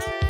What's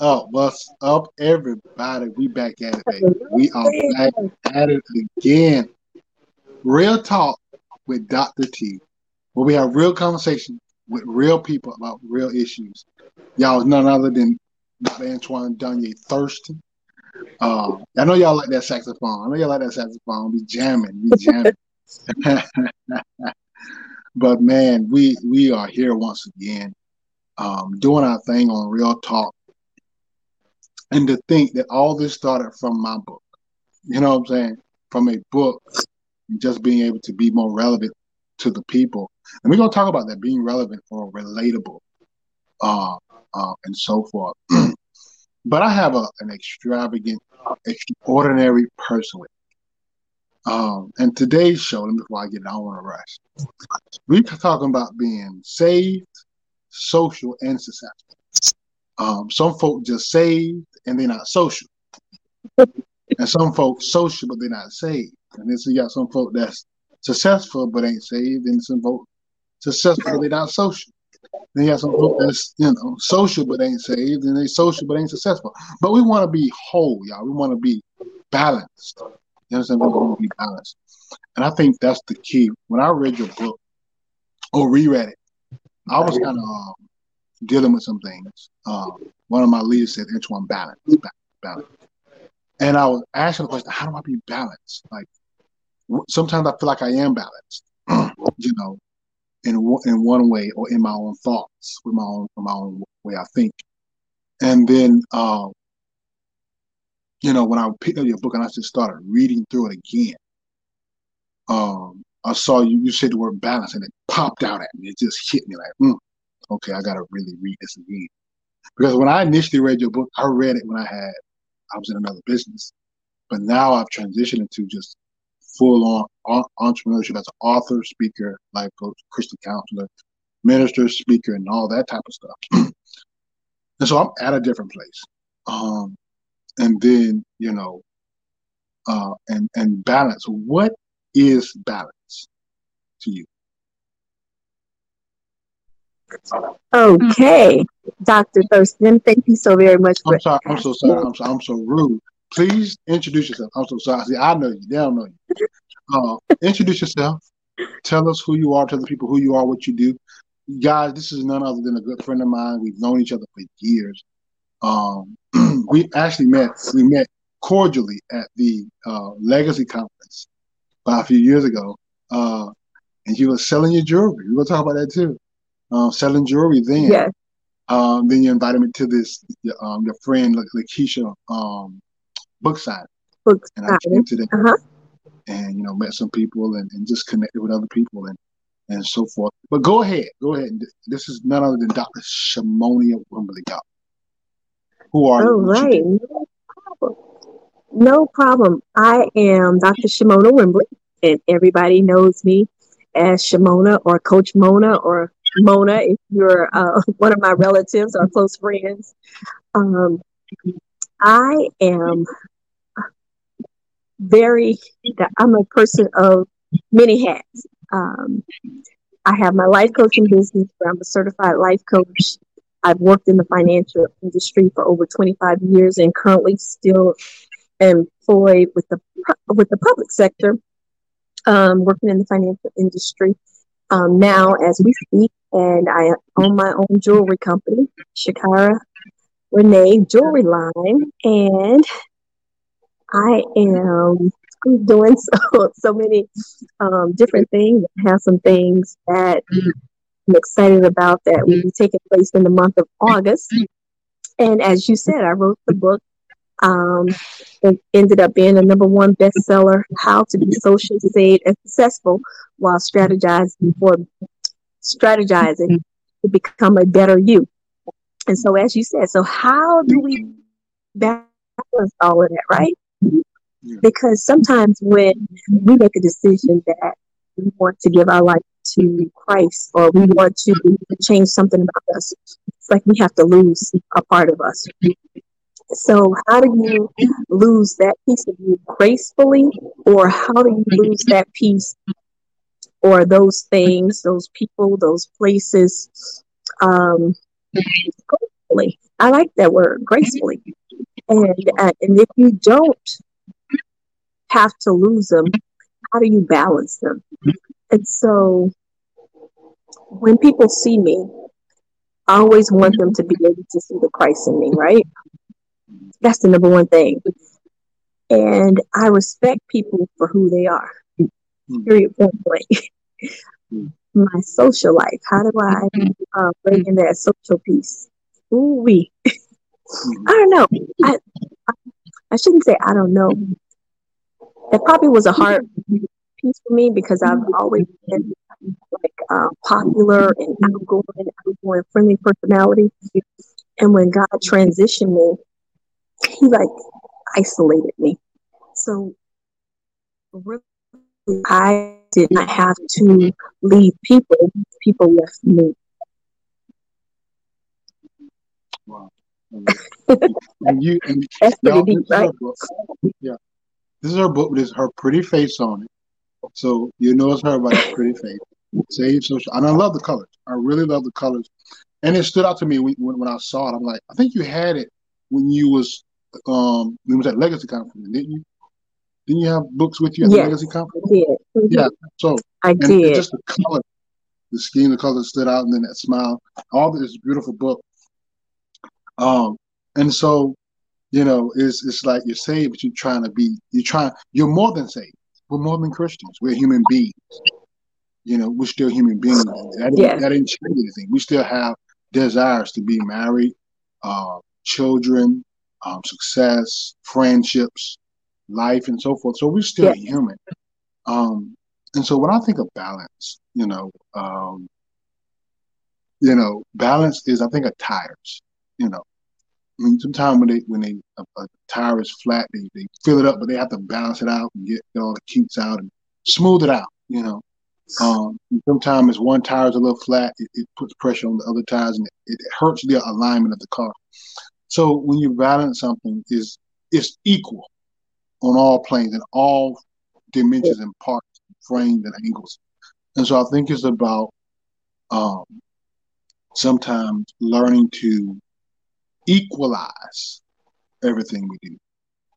up? What's up, everybody? We back at it, baby. We are back at it again. Real talk with Dr. T, where we have real conversation with real people about real issues. Y'all is none other than Dr. Antoine Dunye Thurston. Uh, I know y'all like that saxophone. I know y'all like that saxophone. We jamming, we jamming. but man, we we are here once again, um, doing our thing on Real Talk and to think that all this started from my book. You know what I'm saying? From a book, just being able to be more relevant to the people. And we're gonna talk about that being relevant or relatable, uh, uh, and so forth. but I have a, an extravagant, extraordinary person. Um, and today's show, before I get it, I want to rush. We're talking about being saved, social, and successful. Um, some folk just saved and they're not social. and some folks social but they're not saved. And then so you got some folk that's successful but ain't saved, and some folk successful but they're not social. Then you got some folk that's you know social but ain't saved, and they social but ain't successful. But we want to be whole, y'all. We want to be balanced. You understand? We want to be balanced. And I think that's the key. When I read your book or reread it, I was kind of um, dealing with some things. Um, one of my leaders said, "Antoine, balance, balance, balance." And I was asking the question, how do I be balanced? Like sometimes I feel like I am balanced, you know, in in one way or in my own thoughts, with my own my own way I think. And then, um, you know, when I picked up your book and I just started reading through it again, um, I saw you. You said the word balance, and it popped out at me. It just hit me like, mm, okay, I got to really read this again. Because when I initially read your book, I read it when I had I was in another business. But now I've transitioned into just full on entrepreneurship as an author, speaker, life coach, Christian counselor, minister, speaker, and all that type of stuff. and so I'm at a different place. Um, and then, you know, uh, and, and balance. What is balance to you? Okay, Dr. Thurston, thank you so very much. I'm sorry. I'm so sorry. I'm so, I'm so rude. Please introduce yourself. I'm so sorry. See, I know you. They don't know you. Uh, introduce yourself. Tell us who you are. Tell the people who you are, what you do. Guys, this is none other than a good friend of mine. We've known each other for years. Um, we actually met. We met cordially at the uh, Legacy Conference about a few years ago, uh, and you were selling your jewelry. We're gonna talk about that too uh, selling jewelry then. Yes. Um, then you invited me to this, um, your friend Lakeisha um, book sign. Book and I came to that uh-huh. and, you know, met some people and, and just connected with other people and, and so forth. But go ahead, go ahead. This is none other than Dr. Shamonia Wimberly. Who are you? right. No problem. no problem. I am Dr. Shimona Wimbley, and everybody knows me as Shimona or Coach Mona or Mona, if you're uh, one of my relatives or close friends. Um, I am very, I'm a person of many hats. Um, I have my life coaching business where I'm a certified life coach. I've worked in the financial industry for over 25 years and currently still employed with the with the public sector, um, working in the financial industry um, now as we speak, and I own my own jewelry company, Shakara Renee Jewelry Line, and I am doing so so many um, different things. I have some things that I'm excited about that will be taking place in the month of August. And as you said, I wrote the book um, it ended up being a number one bestseller, How to Be Social Saved and Successful While Strategizing for Strategizing to Become a Better You. And so, as you said, so how do we balance all of that, right? Because sometimes when we make a decision that we want to give our life to Christ or we want to change something about us, it's like we have to lose a part of us. So, how do you lose that piece of you gracefully, or how do you lose that piece or those things, those people, those places um, gracefully? I like that word, gracefully. And, uh, and if you don't have to lose them, how do you balance them? And so, when people see me, I always want them to be able to see the Christ in me, right? That's the number one thing. And I respect people for who they are. Hmm. Period. Point blank. My social life. How do I uh, bring in that social piece? Ooh wee. I don't know. I, I shouldn't say I don't know. That probably was a hard piece for me because I've always been like uh, popular and outgoing, outgoing, friendly personality. And when God transitioned me, He like isolated me. So really, I did not have to leave people. People left me. Wow. and you, and That's pretty deep, right? Yeah. This is her book with her pretty face on it. So you know it's her by that pretty face. Save social, and I love the colors. I really love the colors, and it stood out to me when, when I saw it. I'm like, I think you had it when you was um when was at Legacy Conference, didn't you? Didn't you have books with you at yes, the Legacy Conference? I did. Mm-hmm. Yeah. So I did. Just the color, the scheme, the color stood out, and then that smile. All this beautiful book. Um, and so, you know, it's it's like you're saved, but you're trying to be. You're trying. You're more than saved. We're more than Christians. We're human beings. You know, we're still human beings. That, yes. that didn't change anything. We still have desires to be married, uh, children, um, success, friendships, life, and so forth. So we're still yes. human. Um, and so when I think of balance, you know, um, you know, balance is I think of tires. You know, I mean, sometimes when they when they a, a, tire is flat, they, they fill it up, but they have to balance it out and get, get all the kinks out and smooth it out. You know, um, sometimes one tire is a little flat, it, it, puts pressure on the other tires and it, it, hurts the alignment of the car. So when you balance something, is it's equal on all planes and all dimensions and parts, frames and angles. And so I think it's about um, sometimes learning to equalize everything we do.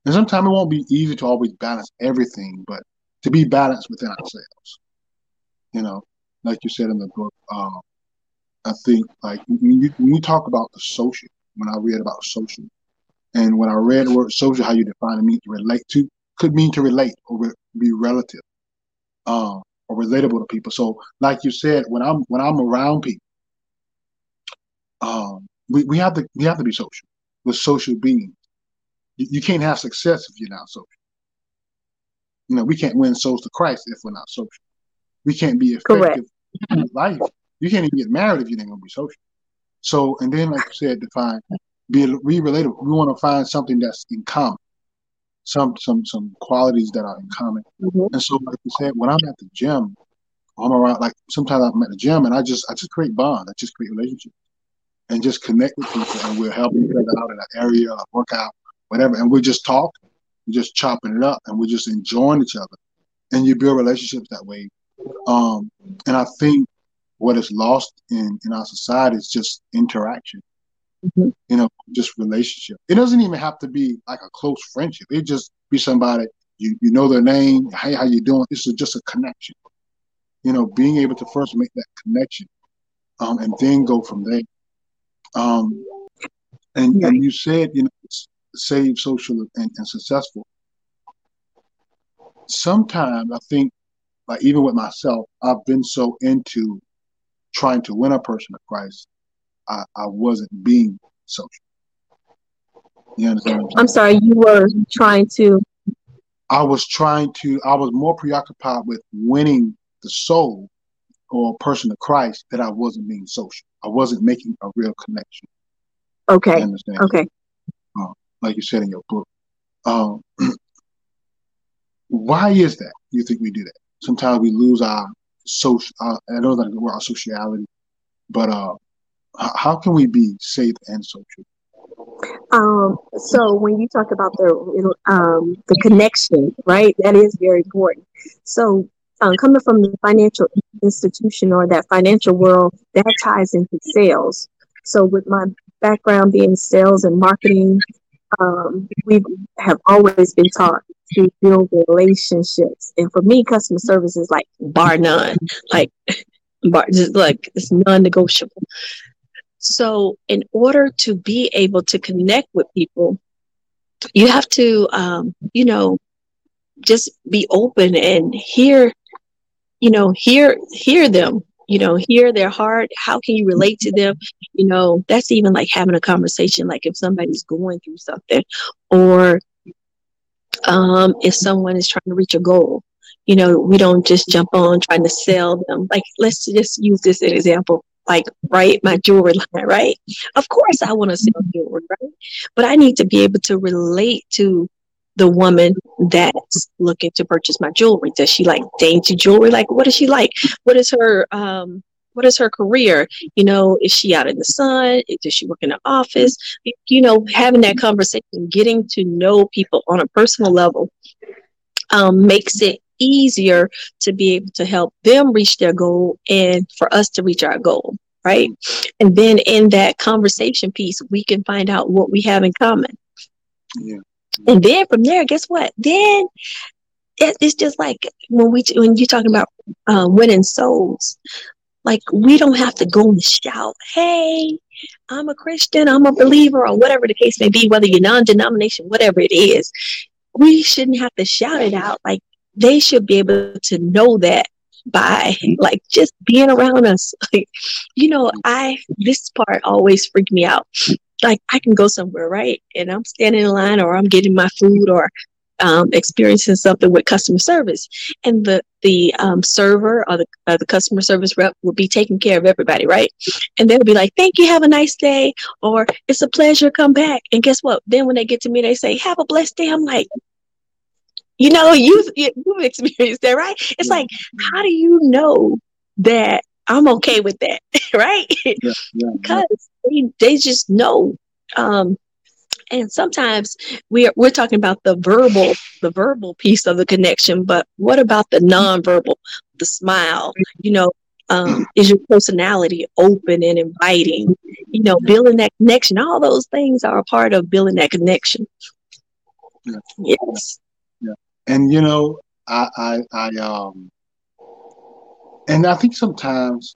And sometimes it won't be easy to always balance everything, but to be balanced within ourselves. You know, like you said in the book, um, I think like when you, when you talk about the social, when I read about social, and when I read the word social, how you define it means to relate to, could mean to relate or re- be relative, um, or relatable to people. So, like you said, when I'm when I'm around people, um, we, we have to we have to be social. We're social beings. You, you can't have success if you're not social. You know, we can't win souls to Christ if we're not social. We can't be effective in life. You can't even get married if you ain't gonna be social. So, and then, like you said, define be be relatable. We want to find something that's in common, some some some qualities that are in common. Mm-hmm. And so, like you said, when I'm at the gym, I'm around. Like sometimes I'm at the gym, and I just I just create bond. I just create relationships and just connect with people and we're helping each other out in an area, a workout, whatever. And we're just talking, we're just chopping it up and we're just enjoying each other. And you build relationships that way. Um, and I think what is lost in, in our society is just interaction. Mm-hmm. You know, just relationship. It doesn't even have to be like a close friendship. It just be somebody you you know their name. Hey, how you doing? This is just a connection. You know, being able to first make that connection, um, and then go from there. Um, and, yeah. and you said, you know, save social and, and successful. Sometimes I think, like even with myself, I've been so into trying to win a person to Christ, I, I wasn't being social. You understand? I'm, I'm sorry, you were trying to. I was trying to. I was more preoccupied with winning the soul or person to Christ that I wasn't being social. I wasn't making a real connection. Okay. Okay. Uh, like you said in your book. Um, why is that? You think we do that? Sometimes we lose our social. Uh, I know that we're our sociality, but uh, how can we be safe and social? Um, so when you talk about the um, the connection, right? That is very important. So um, coming from the financial institution or that financial world, that ties into sales. So with my background being sales and marketing, um, we have always been taught to build relationships. And for me, customer service is like bar none, like bar, just like it's non-negotiable. So in order to be able to connect with people, you have to, um, you know, just be open and hear you know, hear hear them, you know, hear their heart. How can you relate to them? You know, that's even like having a conversation, like if somebody's going through something, or um, if someone is trying to reach a goal. you know, we don't just jump on trying to sell them. Like, let's just use this example. Like, right, my jewelry line, right? Of course, I want to sell jewelry, right? But I need to be able to relate to the woman that's looking to purchase my jewelry. Does she like dainty jewelry? Like, what does she like? What is her um, what is her career? You know, is she out in the sun? Does she work in the office? You know, having that conversation, getting to know people on a personal level um, makes it easier to be able to help them reach their goal and for us to reach our goal. Right. And then in that conversation piece, we can find out what we have in common. Yeah. And then from there, guess what? Then it's just like when we when you're talking about uh, winning souls like we don't have to go and shout, "Hey, I'm a Christian, I'm a believer," or whatever the case may be, whether you're non-denomination, whatever it is. We shouldn't have to shout it out. Like they should be able to know that by mm-hmm. like just being around us. Like, you know, I this part always freaked me out. Like I can go somewhere, right? And I'm standing in line or I'm getting my food or um, experiencing something with customer service, and the the um, server or the uh, the customer service rep will be taking care of everybody, right? And they'll be like, "Thank you, have a nice day," or "It's a pleasure, come back." And guess what? Then when they get to me, they say, "Have a blessed day." I'm like, you know, you've you've experienced that, right? It's like, how do you know that I'm okay with that, right? Yeah, yeah, because yeah. They, they just know um, and sometimes we're we're talking about the verbal the verbal piece of the connection but what about the nonverbal the smile? You know um, is your personality open and inviting? You know building that connection all those things are a part of building that connection. Yeah. yes. Yeah. And you know i i i um and i think sometimes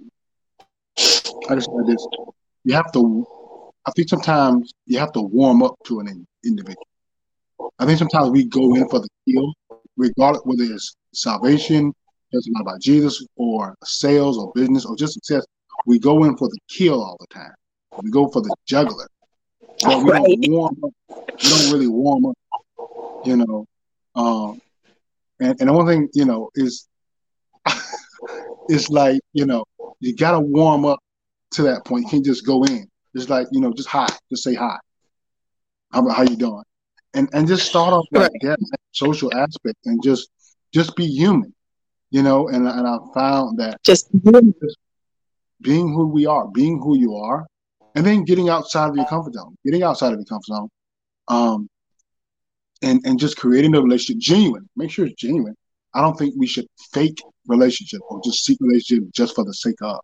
i just said this you have to I think sometimes you have to warm up to an individual. I think sometimes we go in for the kill, regardless whether it's salvation, doesn't matter about Jesus or sales or business or just success. We go in for the kill all the time. We go for the juggler. But we right. don't warm up. We don't really warm up, you know. Um, and, and the one thing, you know, is it's like, you know, you gotta warm up to that point. You can't just go in. Just like, you know, just hi, just say hi. How, how you doing? And and just start off like that social aspect and just just be human, you know. And and I found that just being who we are, being who you are, and then getting outside of your comfort zone, getting outside of your comfort zone, um, and and just creating a relationship genuine. Make sure it's genuine. I don't think we should fake relationship or just seek relationship just for the sake of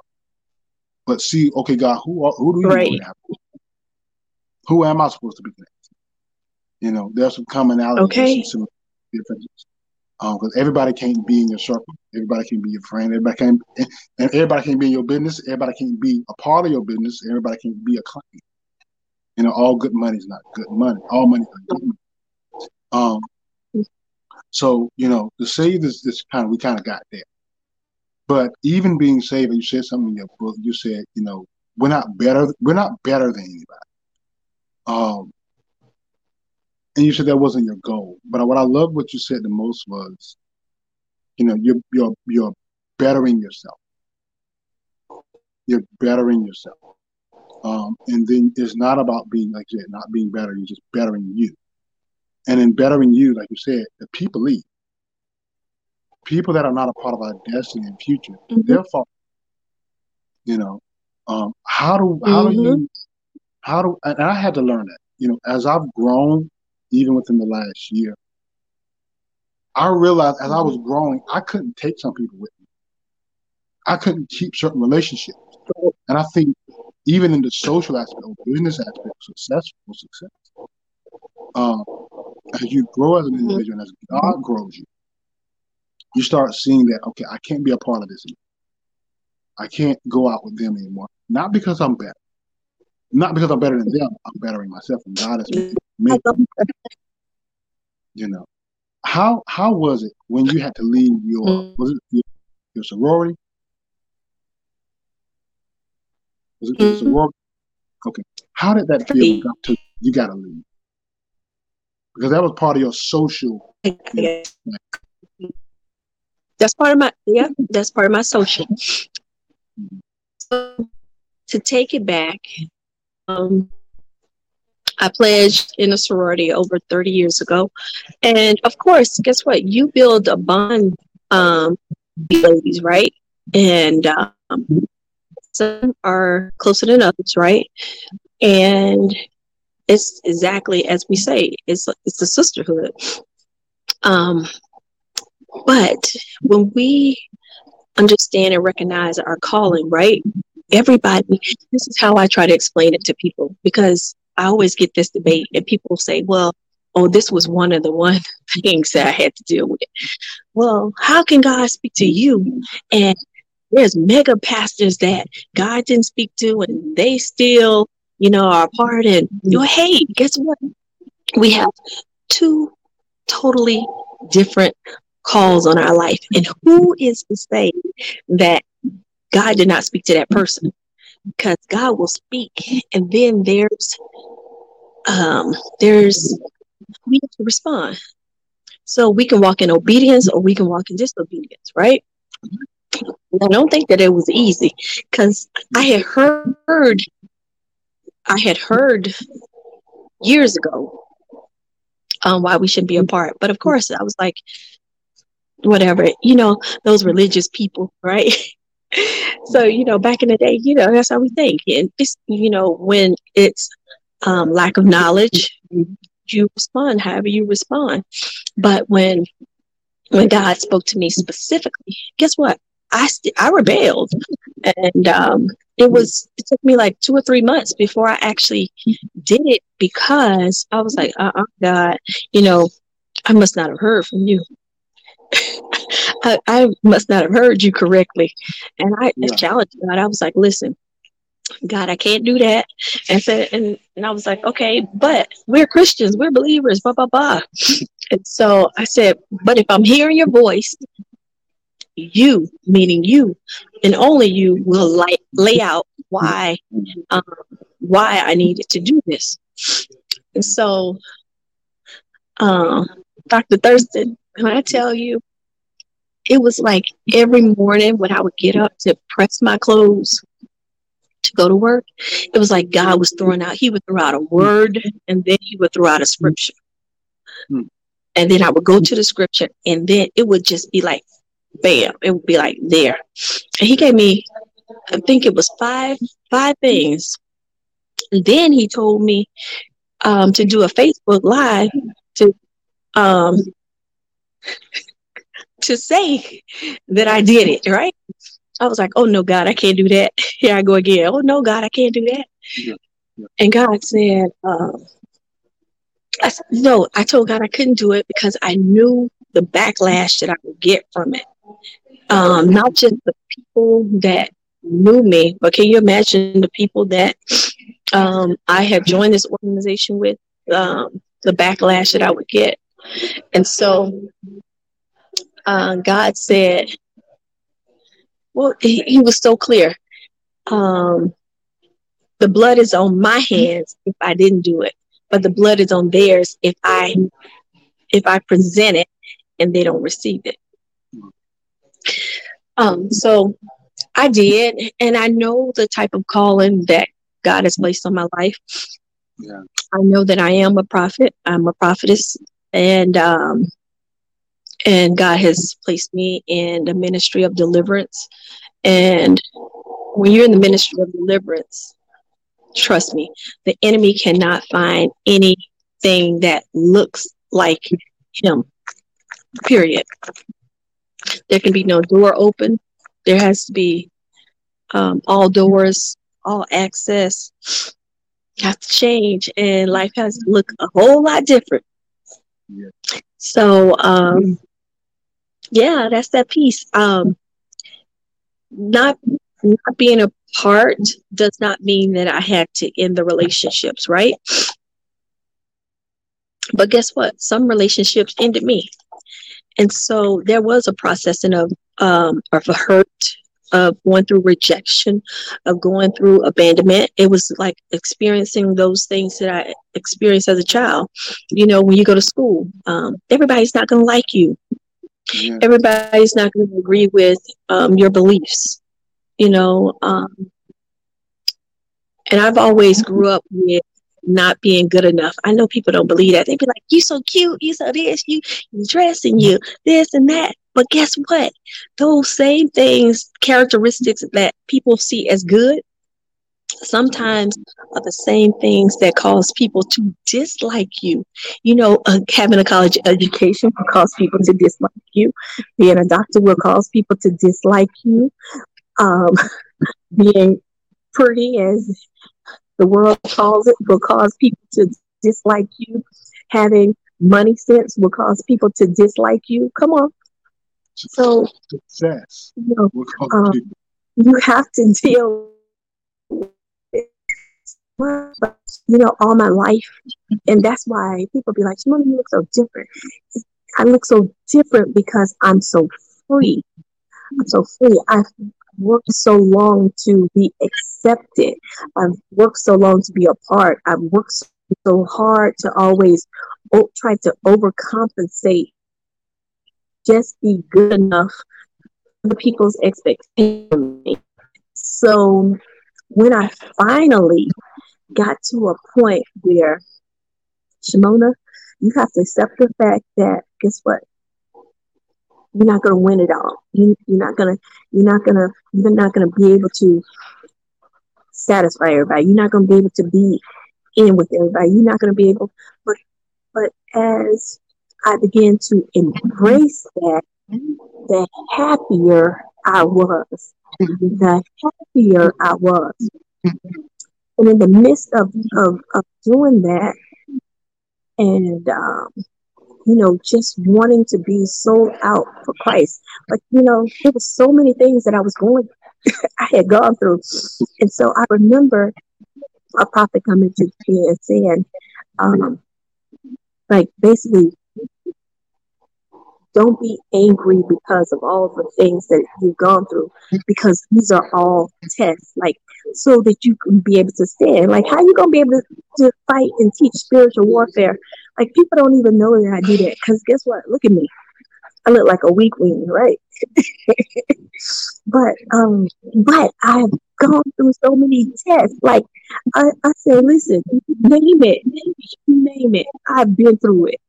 but see, okay, God, who are, who do you right. have? Who am I supposed to be connected? You know, there's some commonalities, okay. some differences. Because um, everybody can't be in your circle. Everybody can be your friend. Everybody can, and everybody can be in your business. Everybody can be a part of your business. Everybody can be a client. You know, all good money is not good money. All money is good money. Um, so you know, to say this, this kind of we kind of got there. But even being saved, you said something in your book. You said, you know, we're not better. We're not better than anybody. Um, and you said that wasn't your goal. But what I love what you said the most was, you know, you're you're you're bettering yourself. You're bettering yourself. Um, and then it's not about being like you said, not being better. You're just bettering you. And in bettering you, like you said, the people leave people that are not a part of our destiny and future, mm-hmm. their fault. You know, um, how do how mm-hmm. do you how do and I had to learn that. You know, as I've grown, even within the last year, I realized as I was mm-hmm. growing, I couldn't take some people with me. I couldn't keep certain relationships, and I think even in the social aspect or business aspect, successful success. Um, as you grow as an mm-hmm. individual, and as God grows you, you start seeing that okay, I can't be a part of this anymore. I can't go out with them anymore. Not because I'm better, not because I'm better than them. I'm bettering myself, and God is me. You know, how how was it when you had to leave your mm. was it your, your sorority? Was it your mm. sorority? Okay, how did that feel? To, you got to leave because that was part of your social. You know, That's part of my yeah. That's part of my social. So, to take it back, um, I pledged in a sorority over 30 years ago. And of course, guess what? You build a bond, um, ladies, right? And um, some are closer than others, right? And it's exactly as we say, it's it's a sisterhood. Um, but when we understand and recognize our calling, right? Everybody, this is how I try to explain it to people because I always get this debate, and people say, well, oh, this was one of the one things that I had to deal with. Well, how can God speak to you? And there's mega pastors that God didn't speak to, and they still, you know, are part. And you know, hey, guess what? We have two totally different calls on our life. And who is to say that God did not speak to that person? Because God will speak. And then there's um there's we have to respond. So we can walk in obedience or we can walk in disobedience, right? I don't think that it was easy because I had heard I had heard years ago um, why we shouldn't be apart. But of course, I was like, whatever, you know, those religious people, right? so, you know, back in the day, you know, that's how we think. And it's, you know, when it's um, lack of knowledge, you respond however you respond. But when when God spoke to me specifically, guess what? I st- I rebelled, and um, it was it took me like two or three months before I actually did it because I was like, uh, uh God, you know, I must not have heard from you. I, I, must not have heard you correctly. And I yeah. challenged God. I was like, listen, God, I can't do that. And said, and, and I was like, okay, but we're Christians, we're believers, blah, blah, blah. And so I said, but if I'm hearing your voice, you, meaning you, and only you will lay, lay out why, um, why I needed to do this. And so, uh, Dr. Thurston, can I tell you, it was like every morning when I would get up to press my clothes to go to work, it was like God was throwing out, He would throw out a word and then He would throw out a scripture. Hmm. And then I would go to the scripture and then it would just be like, bam, it would be like there. And He gave me, I think it was five, five things. And then He told me um, to do a Facebook Live to um, to say that I did it, right? I was like, oh no, God, I can't do that. Here I go again. Oh no, God, I can't do that. Yeah. Yeah. And God said, um, I no, I told God I couldn't do it because I knew the backlash that I would get from it. Um, not just the people that knew me, but can you imagine the people that um, I had joined this organization with, um, the backlash that I would get? And so uh, God said, well, he, he was so clear. Um, the blood is on my hands if I didn't do it, but the blood is on theirs if I if I present it and they don't receive it. Um, so I did, and I know the type of calling that God has placed on my life. Yeah. I know that I am a prophet. I'm a prophetess, and um, and God has placed me in the ministry of deliverance. And when you're in the ministry of deliverance, trust me, the enemy cannot find anything that looks like him. Period. There can be no door open. There has to be um, all doors, all access have to change, and life has to look a whole lot different. Yeah. So, um, yeah, that's that piece. Um, not not being a part does not mean that I had to end the relationships, right? But guess what? Some relationships ended me. And so there was a processing of um of hurt, of going through rejection, of going through abandonment. It was like experiencing those things that I experienced as a child. You know, when you go to school, um, everybody's not gonna like you Yeah. Everybody's not going to agree with um, your beliefs, you know. Um, and I've always grew up with not being good enough. I know people don't believe that. they'd be like, "You so cute, you so this, you, you dress and you this and that." But guess what? Those same things, characteristics that people see as good, sometimes are the same things that cause people to dislike you. You know, uh, having a college education will cause people to dislike you. Being a doctor will cause people to dislike you. Um, being pretty, as the world calls it, will cause people to dislike you. Having money sense will cause people to dislike you. Come on. So, success. You, know, um, you have to deal you know, all my life. And that's why people be like, Shimona, you look so different. I look so different because I'm so free. I'm so free. I've worked so long to be accepted. I've worked so long to be a part. I've worked so, hard to always o- try to overcompensate, just be good enough for people's expectations. So when I finally got to a point where, Shimona, you have to accept the fact that guess what? You're not gonna win it all. You, you're not gonna. You're not gonna. You're not gonna be able to satisfy everybody. You're not gonna be able to be in with everybody. You're not gonna be able. But but as I began to embrace that, the happier I was. The happier I was. And in the midst of, of, of doing that, and um, you know, just wanting to be sold out for Christ. But you know, there was so many things that I was going, I had gone through, and so I remember a prophet coming to me and saying, um, like basically, don't be angry because of all the things that you've gone through, because these are all tests, like so that you can be able to stand. Like, how you gonna be able to, fight and teach spiritual warfare? Like, people don't even know that I do that. Because guess what? Look at me. I look like a weakling, right? but um, but I've gone through so many tests. Like I, I said, listen, name it, name it. I've been through it.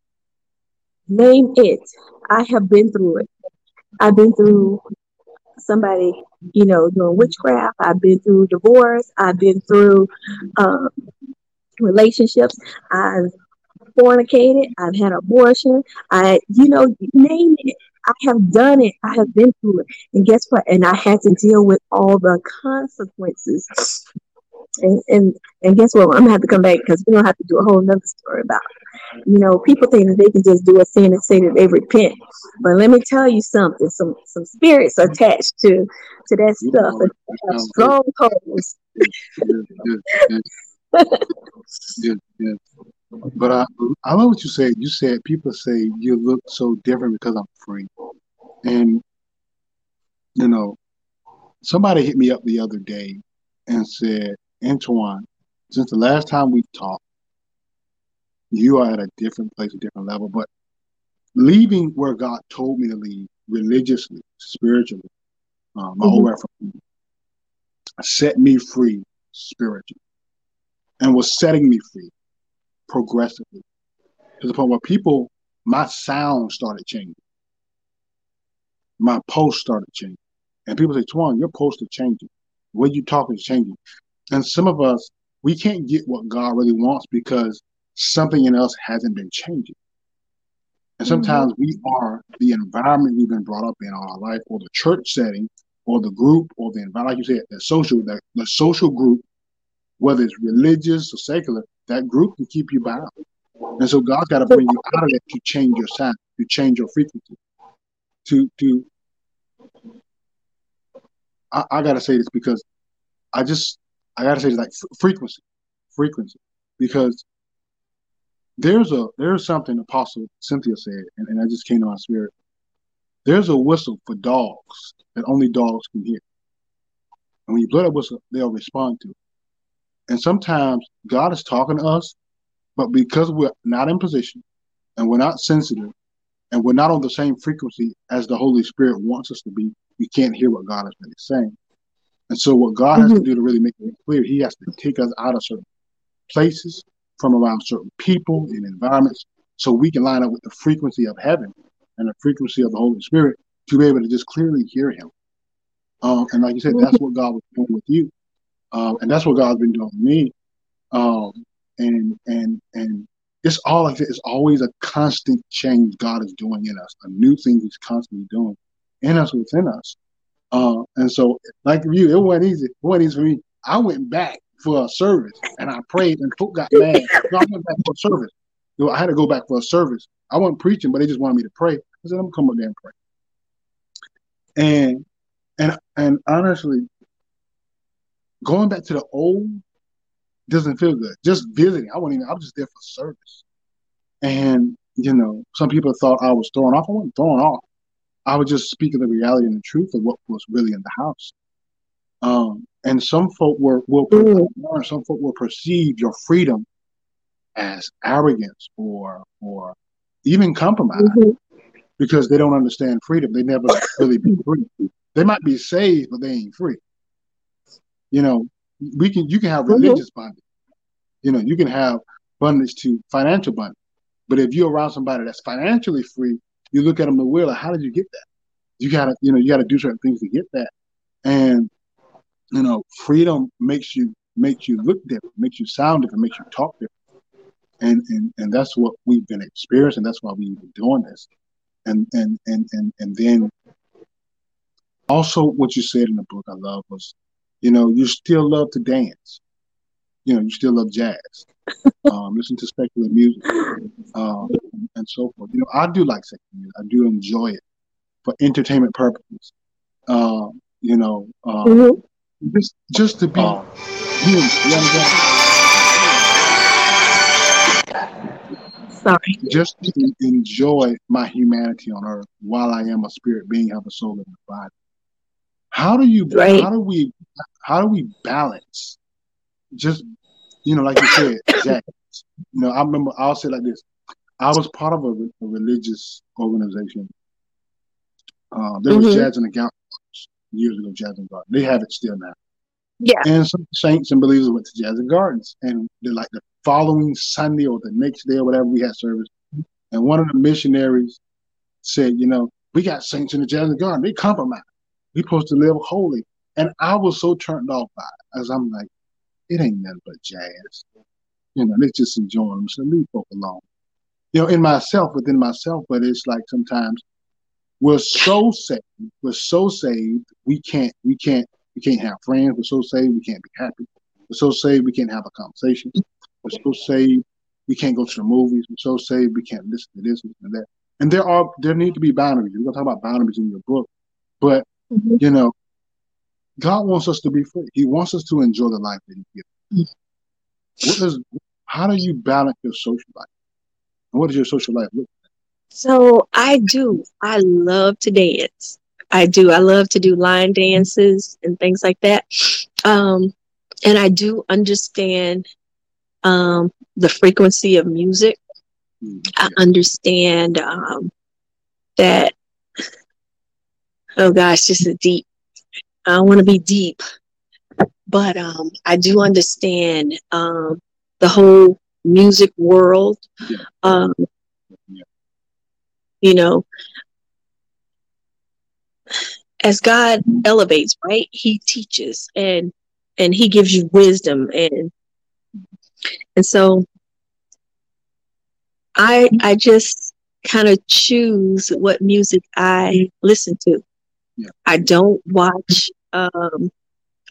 Name it. I have been through it. I've been through somebody, you know, doing witchcraft. I've been through divorce. I've been through um, relationships. I've fornicated. I've had abortion. I, you know, name it. I have done it. I have been through it. And guess what? And I had to deal with all the consequences. And and, and guess what? I'm gonna have to come back because we're gonna have to do a whole nother story about you know, people think that they can just do a sin and say that they repent. But let me tell you something, some some spirits attached to to that stuff and strongholds. yes, yes. But I I love what you said. You said people say you look so different because I'm free. And you know, somebody hit me up the other day and said, Antoine, since the last time we talked, you are at a different place, a different level. But leaving where God told me to leave, religiously, spiritually, uh, my mm-hmm. whole effort set me free spiritually, and was setting me free progressively to the point where people, my sound started changing, my post started changing, and people say, "Twan, your post is changing, way you talk is changing," and some of us we can't get what God really wants because something in us hasn't been changing. And sometimes mm-hmm. we are the environment we've been brought up in all our life, or the church setting, or the group, or the environment, like you said, the social, the, the social group, whether it's religious or secular, that group can keep you bound. And so God's got to bring you out of it to change your sound, to change your frequency. To to I, I gotta say this because I just I gotta say this like frequency, frequency, because there's a there's something Apostle Cynthia said, and, and that just came to my spirit. There's a whistle for dogs that only dogs can hear. And when you blow that whistle, they'll respond to it. And sometimes God is talking to us, but because we're not in position and we're not sensitive and we're not on the same frequency as the Holy Spirit wants us to be, we can't hear what God is really saying. And so, what God mm-hmm. has to mm-hmm. do to really make it clear, He has to take us out of certain places, from around certain people and environments, so we can line up with the frequency of heaven and the frequency of the Holy Spirit to be able to just clearly hear Him. Um, and like you said, that's what God was doing with you, um, and that's what God's been doing with me. Um, and and and it's all of it is always a constant change God is doing in us, a new thing He's constantly doing in us within us. Uh, and so, like you, it wasn't easy. It wasn't easy for me. I went back for a service and I prayed, and folk got mad. No, I went back for a service. I had to go back for a service. I wasn't preaching, but they just wanted me to pray. I said, "I'm gonna come up there and pray." And and and honestly, going back to the old doesn't feel good. Just visiting, I wasn't even. I was just there for service, and you know, some people thought I was thrown off. I wasn't thrown off. I was just speaking the reality and the truth of what was really in the house. Um, and some folk were will mm-hmm. some folk will perceive your freedom as arrogance or or even compromise mm-hmm. because they don't understand freedom. They never really be free. They might be saved, but they ain't free. You know, we can you can have mm-hmm. religious mm-hmm. bondage. You know, you can have bondage to financial bondage. But if you're around somebody that's financially free, you look at them the will, like, how did you get that? You gotta, you know, you gotta do certain things to get that. And you know, freedom makes you makes you look different, makes you sound different, makes you talk different. And and and that's what we've been experiencing. That's why we've been doing this. And and and and and then also what you said in the book I love was, you know, you still love to dance. You know, you still love jazz. um, listen to secular music, um, and so forth. You know, I do like secular music. I do enjoy it for entertainment purposes. Um, you know, um, mm-hmm just just to be um, human. Sorry. Just to enjoy my humanity on earth while I am a spirit being, have a soul in a body. How do you right. how do we how do we balance just you know, like you said, Jack. You know, I remember I'll say like this. I was part of a, a religious organization. Uh, there was mm-hmm. jazz in the Gap years ago, Jazz and Gardens. They have it still now. Yeah. And some saints and believers went to Jazz and Gardens. And they're like the following Sunday or the next day or whatever, we had service. And one of the missionaries said, you know, we got saints in the Jazz and Garden. They compromise. We supposed to live holy. And I was so turned off by it, as I'm like, it ain't nothing but jazz. You know, they're just enjoying them. So leave folk alone. You know, in myself, within myself, but it's like sometimes we're so saved, we're so saved, we can't, we can't, we can't have friends. We're so saved, we can't be happy. We're so saved, we can't have a conversation. We're so saved, we can't go to the movies. We're so saved, we can't listen to this and that. And there are, there need to be boundaries. We're gonna talk about boundaries in your book, but mm-hmm. you know, God wants us to be free. He wants us to enjoy the life that He gives. Mm-hmm. What is, how do you balance your social life? And what does your social life look so I do. I love to dance. I do. I love to do line dances and things like that. Um, and I do understand um, the frequency of music. I understand um, that. Oh gosh, this is deep. I want to be deep, but um, I do understand um, the whole music world. Um, you know as god elevates right he teaches and and he gives you wisdom and and so i i just kind of choose what music i listen to yeah. i don't watch um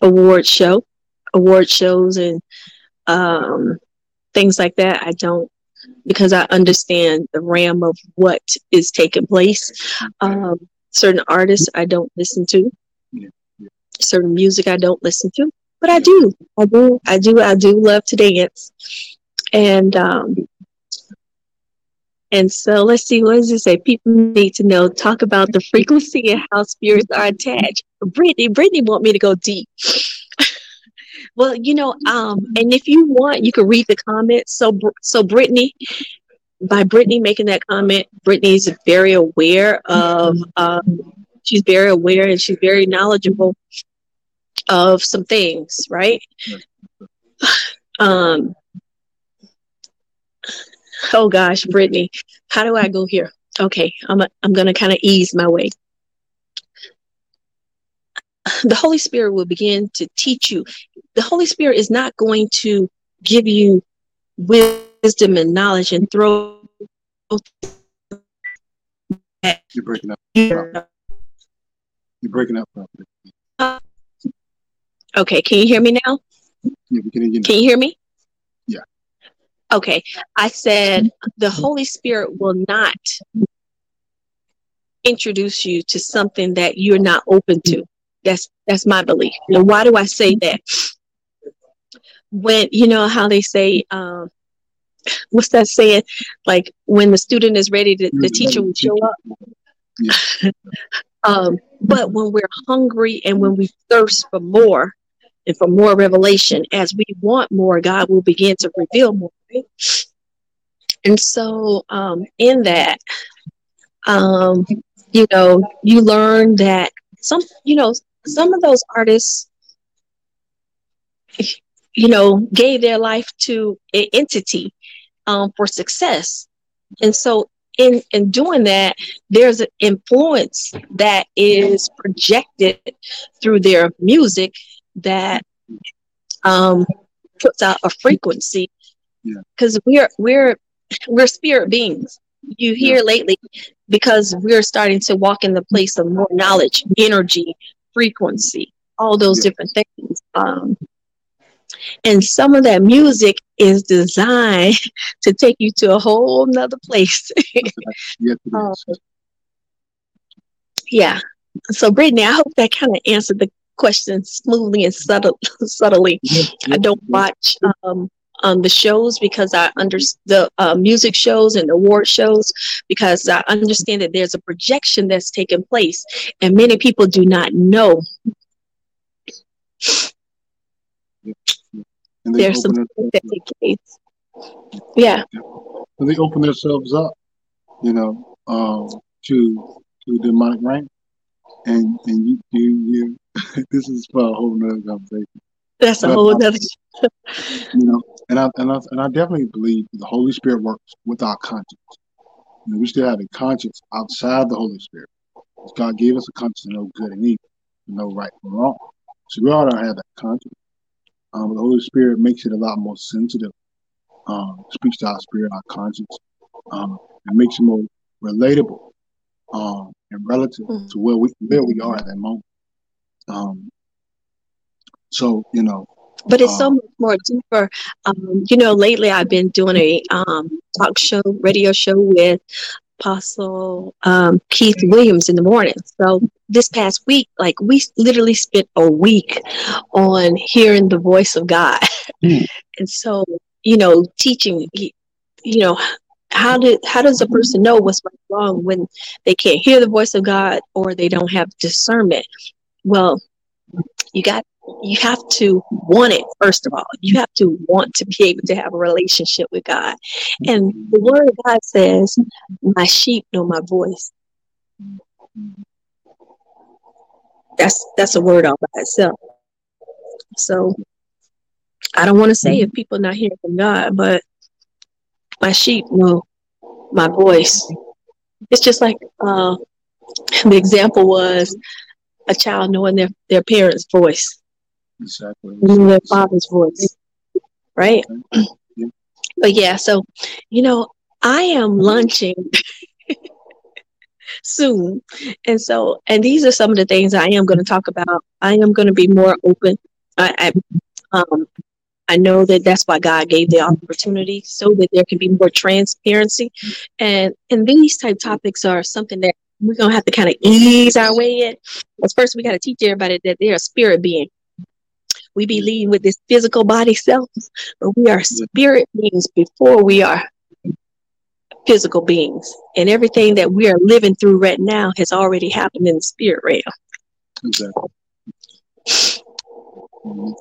award show award shows and um things like that i don't because I understand the ram of what is taking place. Um, certain artists I don't listen to, certain music I don't listen to, but I do, I do, I do, I do love to dance, and um, and so let's see, what does it say? People need to know, talk about the frequency and how spirits are attached. Brittany, Brittany want me to go deep. Well, you know, um, and if you want, you can read the comments. So, so Brittany, by Brittany making that comment, Brittany's very aware of, um, she's very aware and she's very knowledgeable of some things, right? Um, oh gosh, Brittany, how do I go here? Okay, I'm, a, I'm to kind of ease my way. The Holy Spirit will begin to teach you. The Holy Spirit is not going to give you wisdom and knowledge and throw. You're breaking up. You're breaking up. Okay, can you hear me now? Yeah, can you. Can you hear me? Yeah. Okay, I said the Holy Spirit will not introduce you to something that you're not open to. That's that's my belief. And why do I say that? When you know how they say, um, what's that saying? Like when the student is ready, to, the teacher will show up. Um, but when we're hungry and when we thirst for more and for more revelation, as we want more, God will begin to reveal more. Right? And so, um, in that, um, you know, you learn that some, you know, some of those artists, you know, gave their life to an entity um, for success. And so in, in doing that, there's an influence that is projected through their music that um, puts out a frequency. Because yeah. we're we're we're spirit beings. You hear yeah. lately because we're starting to walk in the place of more knowledge, energy, frequency, all those yeah. different things. Um, and some of that music is designed to take you to a whole nother place. um, yeah. So, Brittany, I hope that kind of answered the question smoothly and subtle, subtly. I don't watch um, um, the shows because I understand the uh, music shows and award shows because I understand that there's a projection that's taking place, and many people do not know and there's some Yeah. And they open themselves up, you know, um, to to demonic rank, and and you you you. this is for a whole nother conversation. That's but, a whole nother. you know, and I and I and I definitely believe the Holy Spirit works with our conscience. You know, we still have a conscience outside the Holy Spirit. God gave us a conscience to know good and evil, to know right from wrong. So we ought to have that conscience. Um, the Holy Spirit makes it a lot more sensitive. Um, speaks to our spirit, our conscience, um, and makes it more relatable um, and relative mm-hmm. to where we where we are at that moment. Um, so you know, but it's so um, much more deeper. Um, you know, lately I've been doing a um, talk show, radio show with Apostle um, Keith Williams in the morning. So this past week, like we literally spent a week on hearing the voice of God, mm. and so you know, teaching. You know, how did how does a person know what's right wrong when they can't hear the voice of God or they don't have discernment? Well, you got you have to want it first of all you have to want to be able to have a relationship with god and the word of god says my sheep know my voice that's that's a word all by itself so i don't want to say if people not hearing from god but my sheep know my voice it's just like uh, the example was a child knowing their, their parents' voice Exactly. their father's voice. Right? Yeah. But yeah, so you know, I am lunching soon. And so and these are some of the things I am going to talk about. I am going to be more open. I, I um I know that that's why God gave the opportunity so that there can be more transparency. And and these type topics are something that we're gonna have to kind of ease our way in. But first we gotta teach everybody that they're a spirit being. We be leading with this physical body self, but we are spirit beings before we are physical beings. And everything that we are living through right now has already happened in the spirit realm. Exactly. Amen.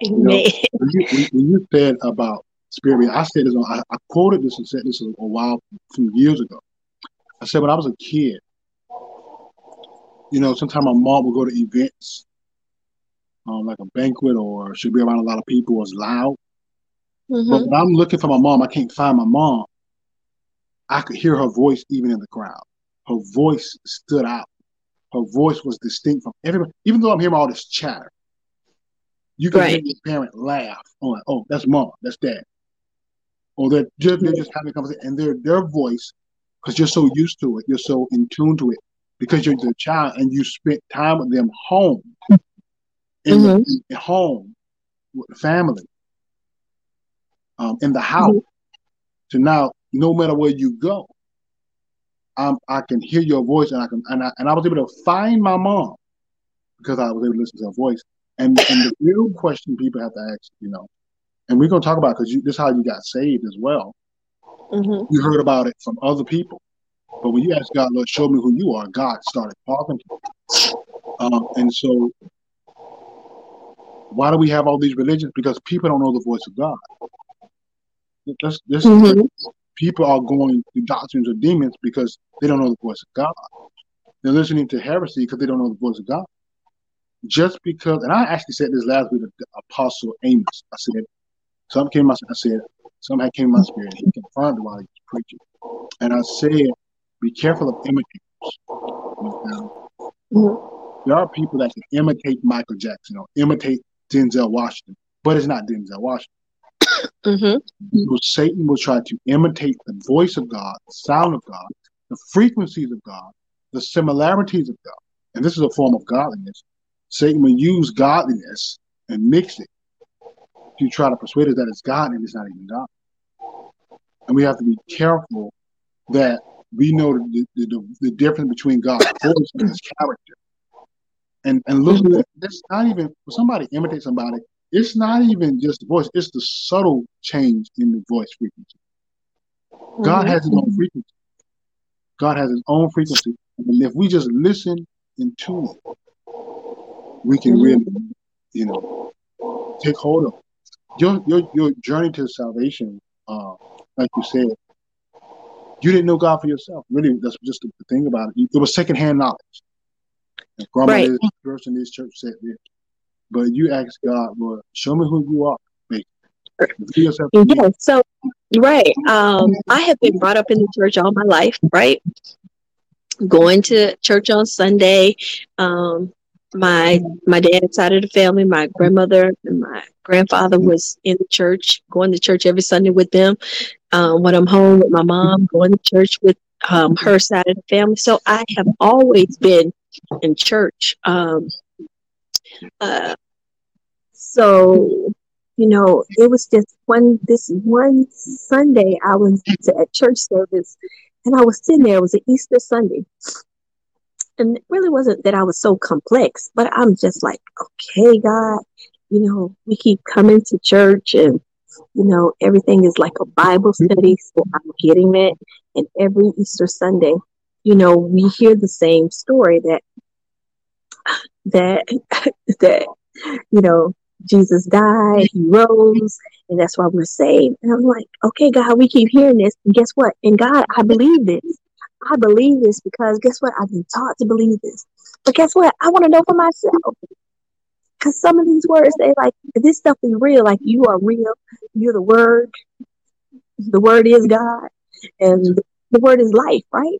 You know, when, you, when you said about spirit. I said this. On, I, I quoted this and said this a, a while, some years ago. I said when I was a kid, you know, sometimes my mom would go to events, um, like a banquet, or she'd be around a lot of people. It was loud. Mm-hmm. But when I'm looking for my mom, I can't find my mom. I could hear her voice even in the crowd. Her voice stood out. Her voice was distinct from everybody. Even though I'm hearing all this chatter, you can right. hear your parent laugh. Oh, oh, that's mom, that's dad. Or they're just, they're just having a conversation, and their their voice, because you're so used to it, you're so in tune to it, because you're the child and you spent time with them home, in, mm-hmm. the, in home with the family, um, in the house. Mm-hmm. So now, no matter where you go, I'm, I can hear your voice, and I can, and I, and I was able to find my mom because I was able to listen to her voice. And and the real question people have to ask, you know, and we're gonna talk about because this is how you got saved as well. Mm-hmm. You heard about it from other people, but when you ask God, Lord, show me who you are, God started talking to you. Um, and so, why do we have all these religions? Because people don't know the voice of God. This, mm-hmm. people are going to doctrines of demons because they don't know the voice of God. They're listening to heresy because they don't know the voice of God. Just because, and I actually said this last week to Apostle Amos. I said, something came I said, something came in my spirit. He confirmed while he was preaching. And I said, be careful of imitators. Mm-hmm. There are people that can imitate Michael Jackson or imitate Denzel Washington, but it's not Denzel Washington. Mm-hmm. Satan will try to imitate the voice of God, the sound of God, the frequencies of God, the similarities of God. And this is a form of godliness. Satan will use godliness and mix it to try to persuade us that it's God and it's not even God. And we have to be careful that we know the, the, the difference between God's voice and his character. And and look, mm-hmm. it's not even for somebody imitate somebody, it's not even just the voice, it's the subtle change in the voice frequency. Mm-hmm. God has his own frequency. God has his own frequency. And if we just listen and tune it, we can mm-hmm. really, you know, take hold of. Your your your journey to salvation, uh, like you said, you didn't know God for yourself. Really, that's just the thing about it. It was secondhand knowledge. And grandma right. this person in this church said this. But you ask God, well, show me who you are. Yeah, so right. Um, I have been brought up in the church all my life, right? Going to church on Sunday. Um, my my dad's side of the family, my grandmother and my grandfather was in the church, going to church every Sunday with them. Um, when I'm home with my mom, going to church with um, her side of the family. So I have always been in church. Um, uh, so you know, it was just one this one Sunday I was at church service, and I was sitting there. It was an Easter Sunday, and it really wasn't that I was so complex, but I'm just like, okay, God, you know, we keep coming to church and, you know, everything is like a Bible study. So I'm getting it. And every Easter Sunday, you know, we hear the same story that, that, that, you know, Jesus died, he rose, and that's why we're saved. And I'm like, okay, God, we keep hearing this. And guess what? And God, I believe this. I believe this because guess what? I've been taught to believe this. But guess what? I want to know for myself. Because some of these words, they like, this stuff is real. Like, you are real. You're the word. The word is God. And the word is life, right?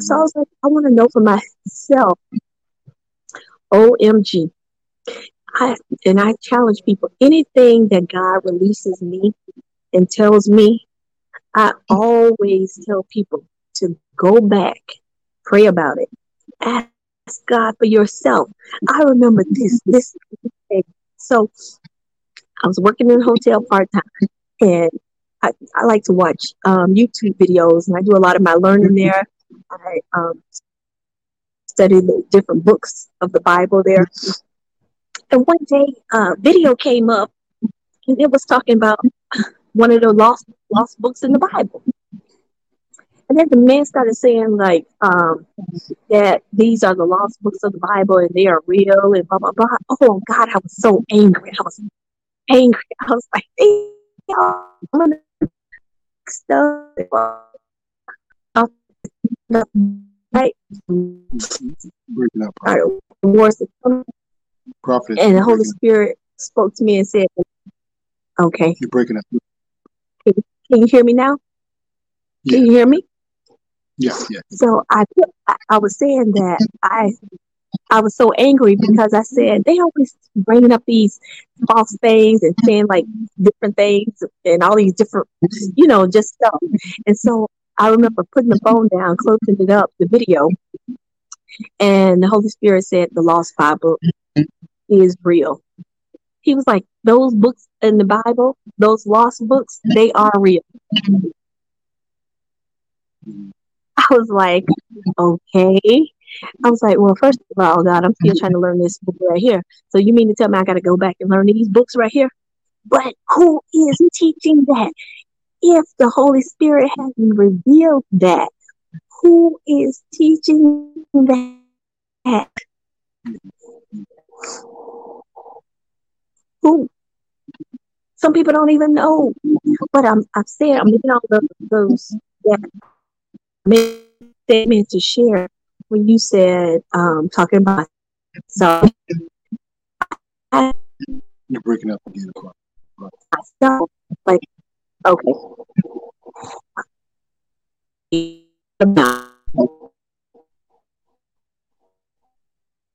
So I was like, I want to know for myself. OMG. I, and I challenge people anything that God releases me and tells me, I always tell people to go back, pray about it, ask God for yourself. I remember this, this. So I was working in a hotel part time, and I, I like to watch um, YouTube videos, and I do a lot of my learning there. I um, study the different books of the Bible there. And one day, a uh, video came up, and it was talking about one of the lost lost books in the Bible. And then the man started saying like um, that these are the lost books of the Bible and they are real and blah blah blah. Oh God, I was so angry. I was angry. I was like, stuff. Right. Breaking up. All right. Wars Prophet. and the Holy breaking up. Spirit spoke to me and said, "Okay, You're breaking up. can you hear me now? Yeah. Can you hear me?" Yeah, yeah. So I, I, I was saying that I, I was so angry because I said they always bringing up these false things and saying like different things and all these different, you know, just stuff. And so I remember putting the phone down, closing it up, the video, and the Holy Spirit said the Lost Bible is real. He was like, those books in the Bible, those lost books, they are real. I was like, okay. I was like, well, first of all, God, I'm still trying to learn this book right here. So you mean to tell me I got to go back and learn these books right here? But who is teaching that? If the Holy Spirit hasn't revealed that, who is teaching that? Who? Some people don't even know. But I'm, I'm saying, I'm looking at the, those that statement to share when you said um talking about so You're breaking up again. like okay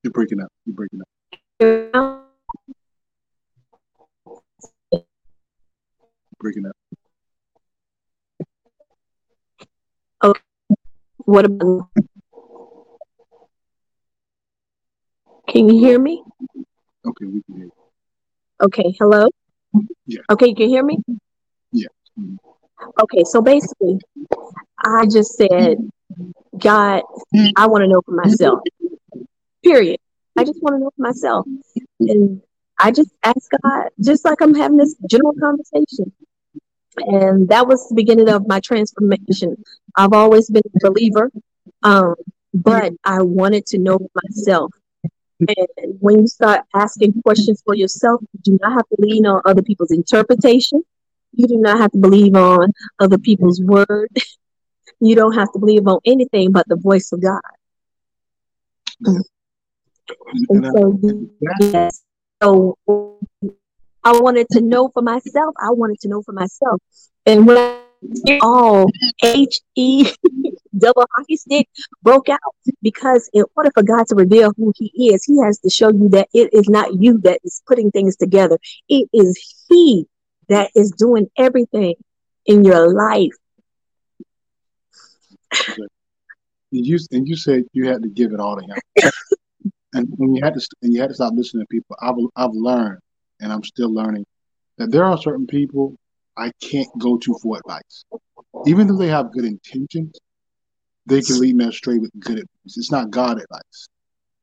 You're breaking up. You're breaking up. You're breaking up. Okay. What about can you hear me Okay, we can hear you. okay hello Yeah. okay you can hear me. Okay so basically i just said god i want to know for myself. Period. I just want to know for myself. And i just asked god just like i'm having this general conversation. And that was the beginning of my transformation. I've always been a believer um, but i wanted to know for myself. And when you start asking questions for yourself you do not have to lean on other people's interpretation you do not have to believe on other people's word. You don't have to believe on anything but the voice of god. And, and so yes. So i wanted to know for myself. I wanted to know for myself. And when I all H E double hockey stick broke out because in order for God to reveal who He is, He has to show you that it is not you that is putting things together. It is He that is doing everything in your life. and you and you said you had to give it all to him. and when you had to and you had to stop listening to people. I've I've learned, and I'm still learning, that there are certain people I can't go to for advice, even though they have good intentions. They can lead me astray with good advice. It's not God advice.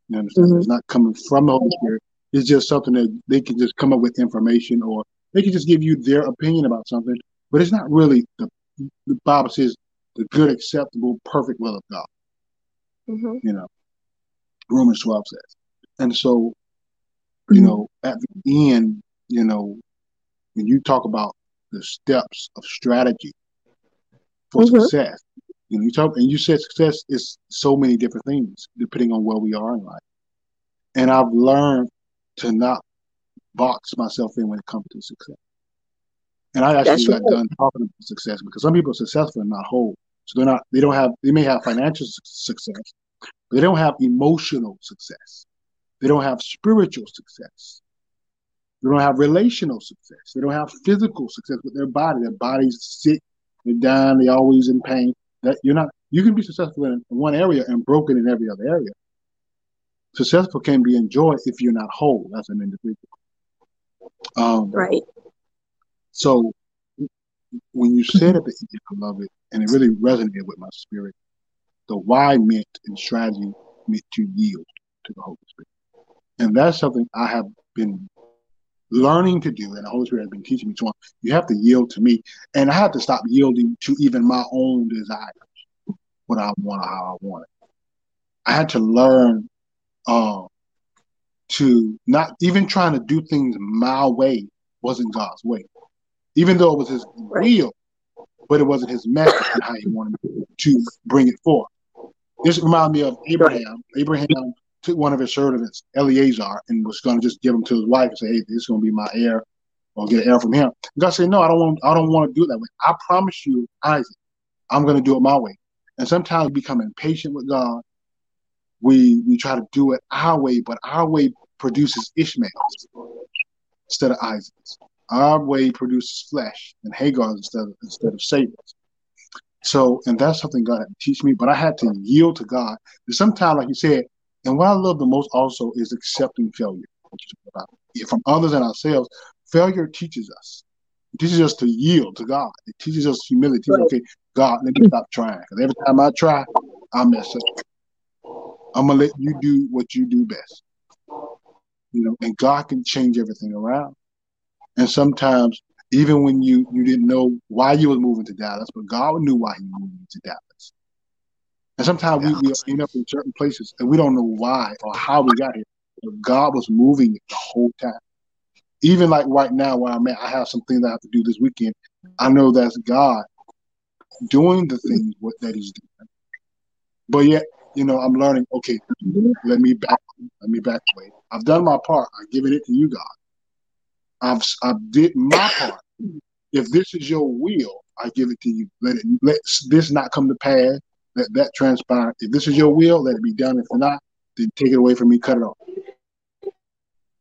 You understand? Mhm. It's not coming from the Holy Spirit. It's just something that they can just come up with information, or they can just give you their opinion about something. But it's not really the the Bible says the good, acceptable, perfect will of God Mhm. you know, Romans 12 says. And so, you know, at the end, you know, when you talk about the steps of strategy for Mhm. success, you know, you talk and you said success is so many different things depending on where we are in life. And I've learned to not box myself in when it comes to success. And I actually That's got right. done talking about success because some people are successful and not whole. So they're not, they don't have, they may have financial success, but they don't have emotional success. They don't have spiritual success. They don't have relational success. They don't have physical success with their body. Their body's sick, they're down, they're always in pain. That you're not, you can be successful in one area and broken in every other area. Successful can be enjoyed if you're not whole as an individual. Um, Right. So when you said at the end, I love it, and it really resonated with my spirit. The why meant and strategy meant to yield to the Holy Spirit, and that's something I have been learning to do, and the Holy Spirit has been teaching me to. You have to yield to me, and I have to stop yielding to even my own desires, what I want or how I want it. I had to learn uh, to not even trying to do things my way wasn't God's way. even though it was his will, but it wasn't his method and how he wanted to bring it forth. This reminds me of Abraham. Abraham took one of his servants, Eleazar, and was going to just give him to his wife and say, "Hey, this is going to be my heir, or get an heir from him." God said, "No, I don't want. I don't want to do it that way. I promise you, Isaac, I'm going to do it my way." And sometimes we become impatient with God. We we try to do it our way, but our way produces Ishmael's instead of Isaac's. Our way produces flesh and Hagar's instead of, instead of Sarah's. So, and that's something God had to teach me, but I had to yield to God. And sometimes, like you said, and what I love the most also is accepting failure from others and ourselves. Failure teaches us. It teaches us to yield to God. It teaches us humility. Right. Okay, God, let me stop trying. Because every time I try, I mess up. I'm gonna let you do what you do best. You know, and God can change everything around. And sometimes, even when you you didn't know why you was moving to Dallas, but God knew why He moved you to Dallas. And sometimes yeah. we, we end up in certain places and we don't know why or how we got here. But God was moving it the whole time. Even like right now where I'm at, I have some things I have to do this weekend. I know that's God doing the things what, that He's doing. But yet, you know, I'm learning. Okay, let me back, let me back away. I've done my part. I've given it to you, God. I've I did my part. If this is your will, I give it to you. Let it let this not come to pass. Let that transpire. If this is your will, let it be done. If not, then take it away from me, cut it off.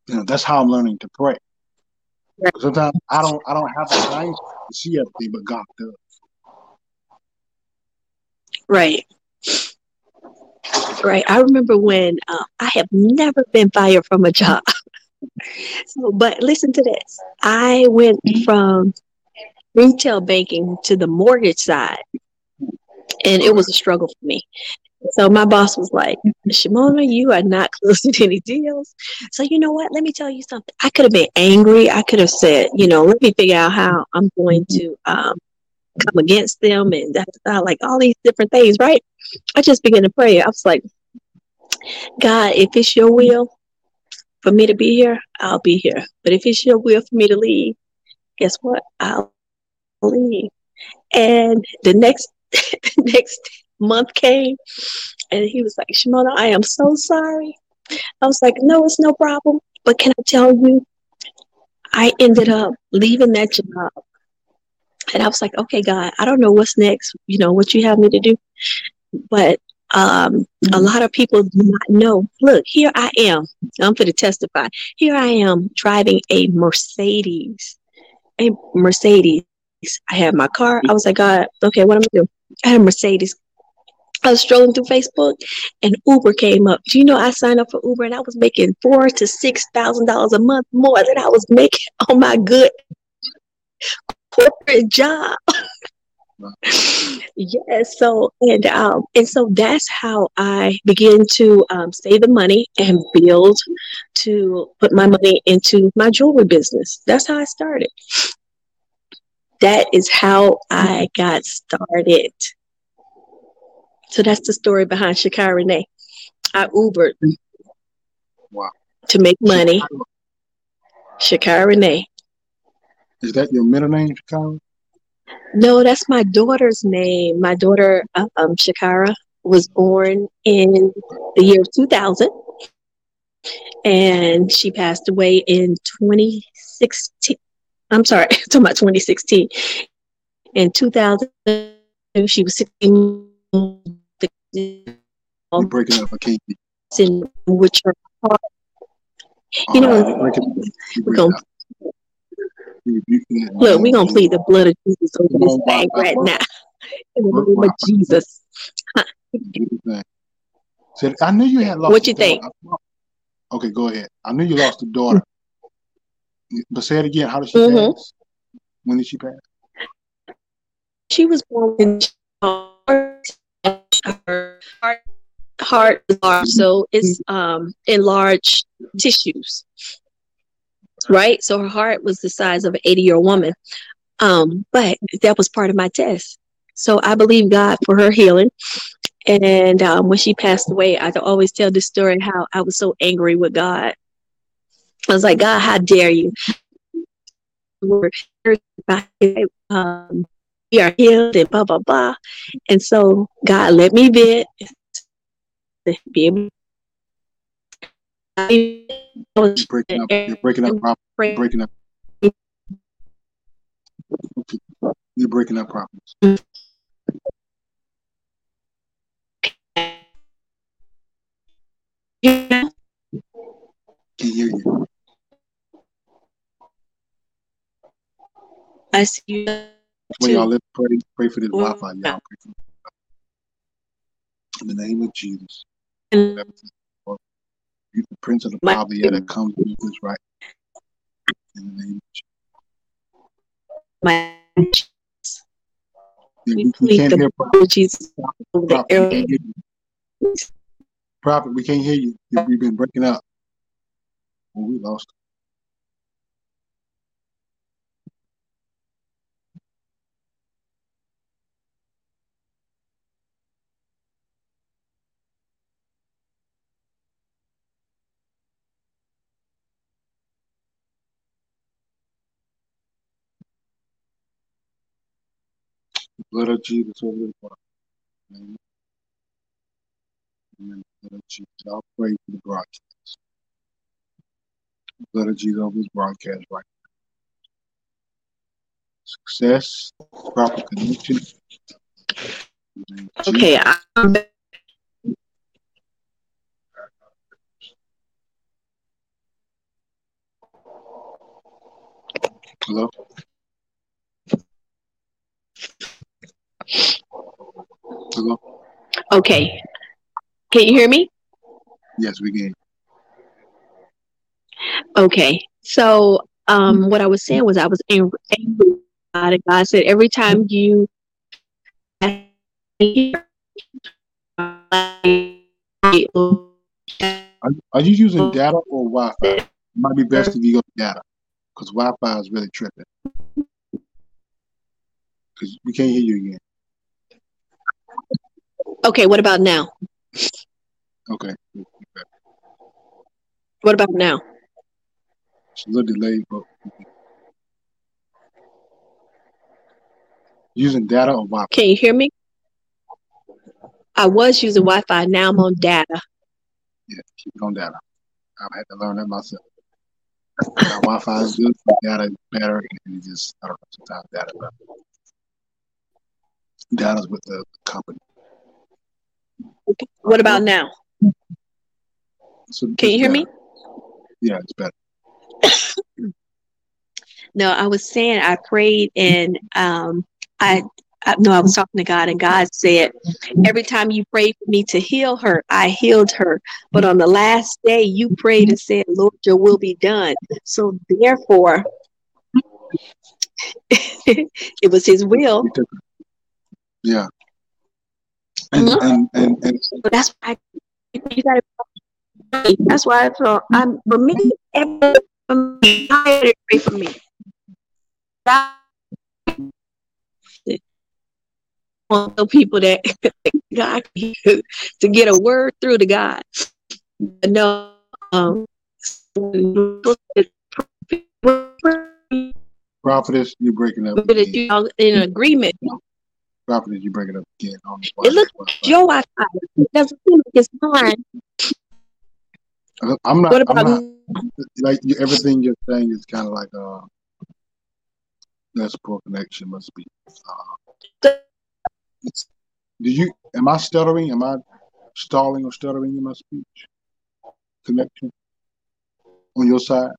You know, that's how I'm learning to pray. Sometimes I don't I don't have the time to see everything, but God does. Right. Right. I remember when uh, I have never been fired from a job. so, but listen to this. I went from retail banking to the mortgage side, and it was a struggle for me. So my boss was like, Shimona, you are not closing any deals. So you know what? Let me tell you something. I could have been angry. I could have said, you know, let me figure out how I'm going to um, come against them and like all these different things, right? I just began to pray. I was like, God, if it's your will for me to be here, I'll be here. But if it's your will for me to leave, guess what? I'll leave. And the next next month came and he was like, Shimona, I am so sorry. I was like, no, it's no problem. But can I tell you, I ended up leaving that job and I was like, okay, God, I don't know what's next, you know, what you have me to do. But um, a lot of people do not know. Look, here I am. I'm for to testify. Here I am driving a Mercedes. A Mercedes. I had my car. I was like, God, okay, what am I doing? I had a Mercedes. I was strolling through Facebook and Uber came up. Do you know I signed up for Uber and I was making four to six thousand dollars a month more than I was making on my good corporate job. yes so and um and so that's how i begin to um, save the money and build to put my money into my jewelry business that's how i started that is how i got started so that's the story behind Shakira Renee. I Ubered wow. to make money. Shakira Renee. Is that your middle name, Shakira? No, that's my daughter's name. My daughter, uh, um, Shakira, was born in the year 2000, and she passed away in 2016. I'm sorry, I'm talking about 2016. In 2000, she was 16. You're breaking up. I can't. In which are, you know, we're gonna Look, we're gonna plead the blood of Jesus over this thing right now. In the name of Jesus. Said, I knew you had lost. What you think? Okay, go ahead. I knew you lost a daughter. But say it again. How did she mm-hmm. pass? When did she pass? She was born in her heart, heart large, so it's um enlarged tissues right? So her heart was the size of an 80 year old woman. Um, but that was part of my test. So I believe God for her healing. And um, when she passed away, I could always tell this story how I was so angry with God. I was like, God, how dare you? um, we are healed and blah blah blah. And so God let me vent to be able. You're breaking up. You're breaking up. You're breaking up. You're breaking up problems. Yeah. Can hear you. I see you. When y'all let's pray, pray for this Well, Wi-Fi. Y'all in the name of Jesus. The prince of the power of the air that comes with this right. In the name of Jesus. my Yeah, We can't hear prophet. Jesus the Prophet, we can't hear you. Prophet, we can't hear you. You- You've been breaking up. Oh, we lost. The blood of Jesus over the water. Amen. Amen. The blood of Jesus. I'll pray for the broadcast. The blood of Jesus over this broadcast right now. Success, proper connection. In the name of Jesus. Okay, I'm back. Hello? Hello? okay. Can you hear me? Yes, we can. Okay. So, um, what I was saying was I was angry. angry with God, and God said every time you Are, are you using data or Wi-Fi? It might be best if you go to data because Wi-Fi is really tripping. Because we can't hear you again. Okay, what about now? Okay, What about now? it's a little delayed, but using data or Wi-Fi. Can you hear me? I was using Wi-Fi. Now I'm on data. Yeah, keep it on data. I've had to learn that myself. Now, Wi-Fi is good, data is better, and just I don't know sometimes data. But data's with the company. What about now? So Can you hear me? Yeah, it's better. No, I was saying I prayed and um I, I no, I was talking to God and God said every time you prayed for me to heal her, I healed her. But on the last day you prayed and said, Lord, your will be done. So therefore it was his will. We took it. Yeah. And, Mhm. and and and But that's why you gotta that's why I felt I'm for me every for me, pray for me. Want the people that God to get a word through to God. No, um, prophetess, you're breaking up again. you in agreement. Prophetess, you're breaking up again. I don't know why It looks Your Wi-Fi It doesn't seem like it's mine. I'm not. What I'm not like you, everything you're saying is kind of like uh, that's poor connection must be. Uh, do you? Am I stuttering? Am I stalling or stuttering in my speech? Connection on your side?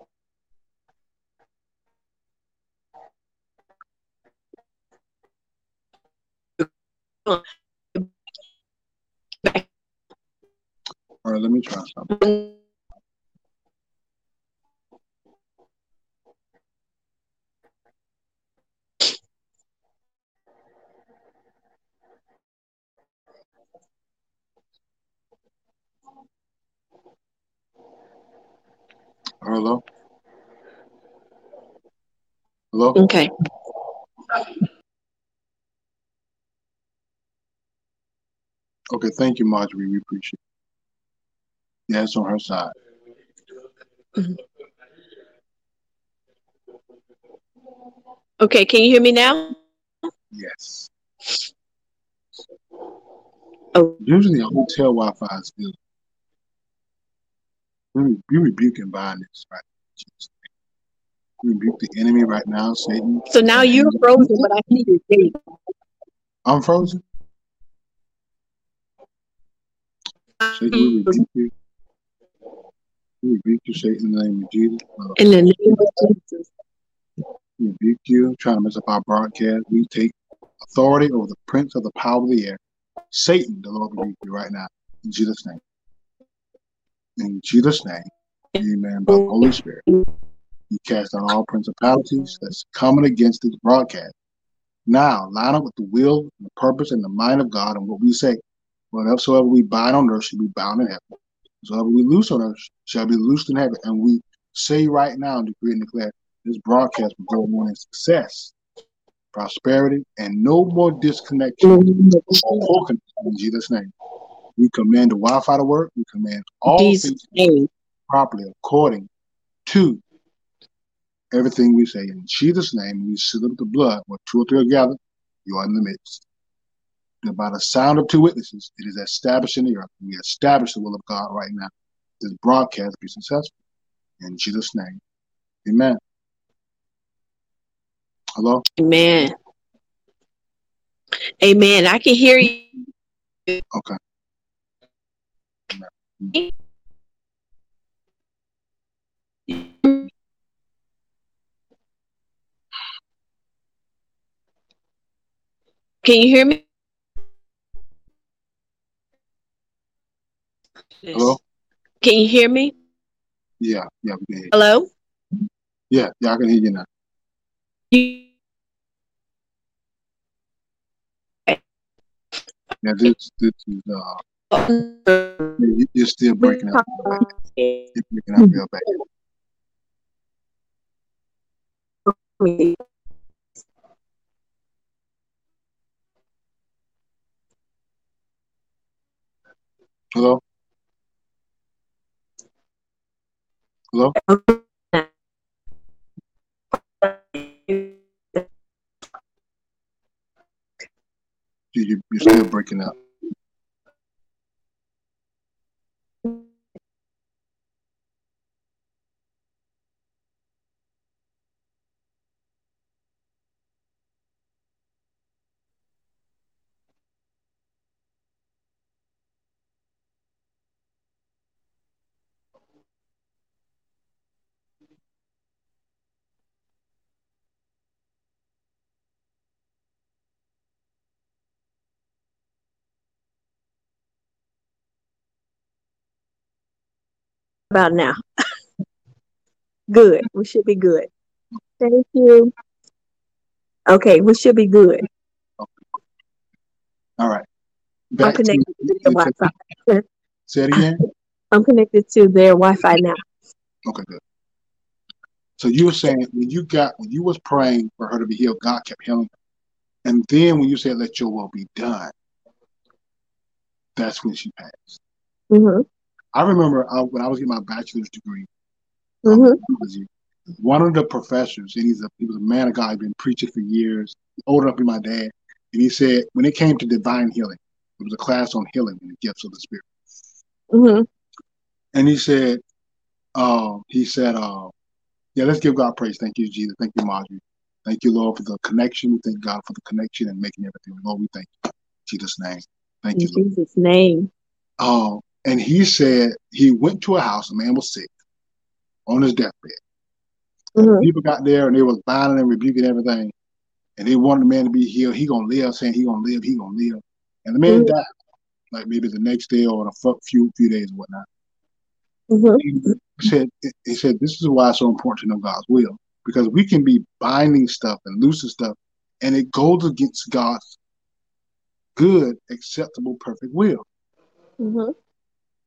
All right, let me try something. Hello. Hello. Okay. Okay, thank you, Marjorie. We appreciate it. Yeah, it's on her side. Mhm. Okay, can you hear me now? Yes. Oh. Usually a hotel Wi-Fi is good. We, we rebuke and bind this right We rebuke the enemy right now, Satan. So now you're frozen, but I see your date. I'm frozen. Satan, we rebuke you. We rebuke you, Satan, in the name of Jesus. Uh, In the name of Jesus. we rebuke you, trying to mess up our broadcast. We take authority over the prince of the power of the air. Satan, the Lord rebuke you right now. In Jesus' name. In Jesus' name. Amen. By the Holy Spirit. You cast out all principalities that's coming against this broadcast. Now, line up with the will, and the purpose, and the mind of God and what we say. Whatsoever we bind on earth shall be bound in heaven. Whatsoever we loose on earth shall be loosed in heaven. And we say right now and decree and declare this broadcast will go on in success, prosperity, and no more disconnection or in Jesus' name. We command the Wi-Fi to work. We command all Jesus' things properly according to everything we say. In Jesus' name, we seal up the blood where two or three are gathered, you are in the midst. And by the sound of two witnesses, it is established in the earth. We establish the will of God right now. This broadcast be successful. In Jesus' name. Amen. Hello? Amen. Amen. I can hear you. Okay. Can you hear me? Hello? Can you hear me? Yeah, yeah, we can hear you. Hello? Yeah, yeah, I can hear you now. You- Yeah, this this is uh you- you're still breaking up. You're breaking up real bad. Hello? Hello? You, you- you're still breaking up. About now. good. We should be good. Thank you. Okay, we should be good. All right. I'm Back to connected to their Wi-Fi. say it again. I'm connected to their Wi-Fi now. Okay, good. So you were saying when you got when you was praying for her to be healed, God kept healing her. And then when you said let your will be done, that's when she passed. Mm hmm I remember uh, when I was getting my bachelor's degree, hmm one of the professors, and he's a he was a man of God, he'd been preaching for years, older to be my dad, and he said when it came to divine healing, it was a class on healing and the gifts of the spirit. hmm And he said, uh, he said, uh, yeah, let's give God praise. Thank you, Jesus. Thank you, Marjorie. Thank you, Lord, for the connection. We thank God for the connection and making everything. Lord, we thank you. In Jesus' name. Thank In you, Lord. Jesus' name. Um, and he said he went to a house, a man was sick on his deathbed. hmm People got there and they was binding and rebuking everything. And they wanted the man to be healed. He gonna live, saying he gonna live, he gonna live. And the man Mhm. died, like maybe the next day or a few few days or whatnot. hmm He said he said this is why it's so important to know God's will. Because we can be binding stuff and loosing stuff, and it goes against God's good, acceptable, perfect will. hmm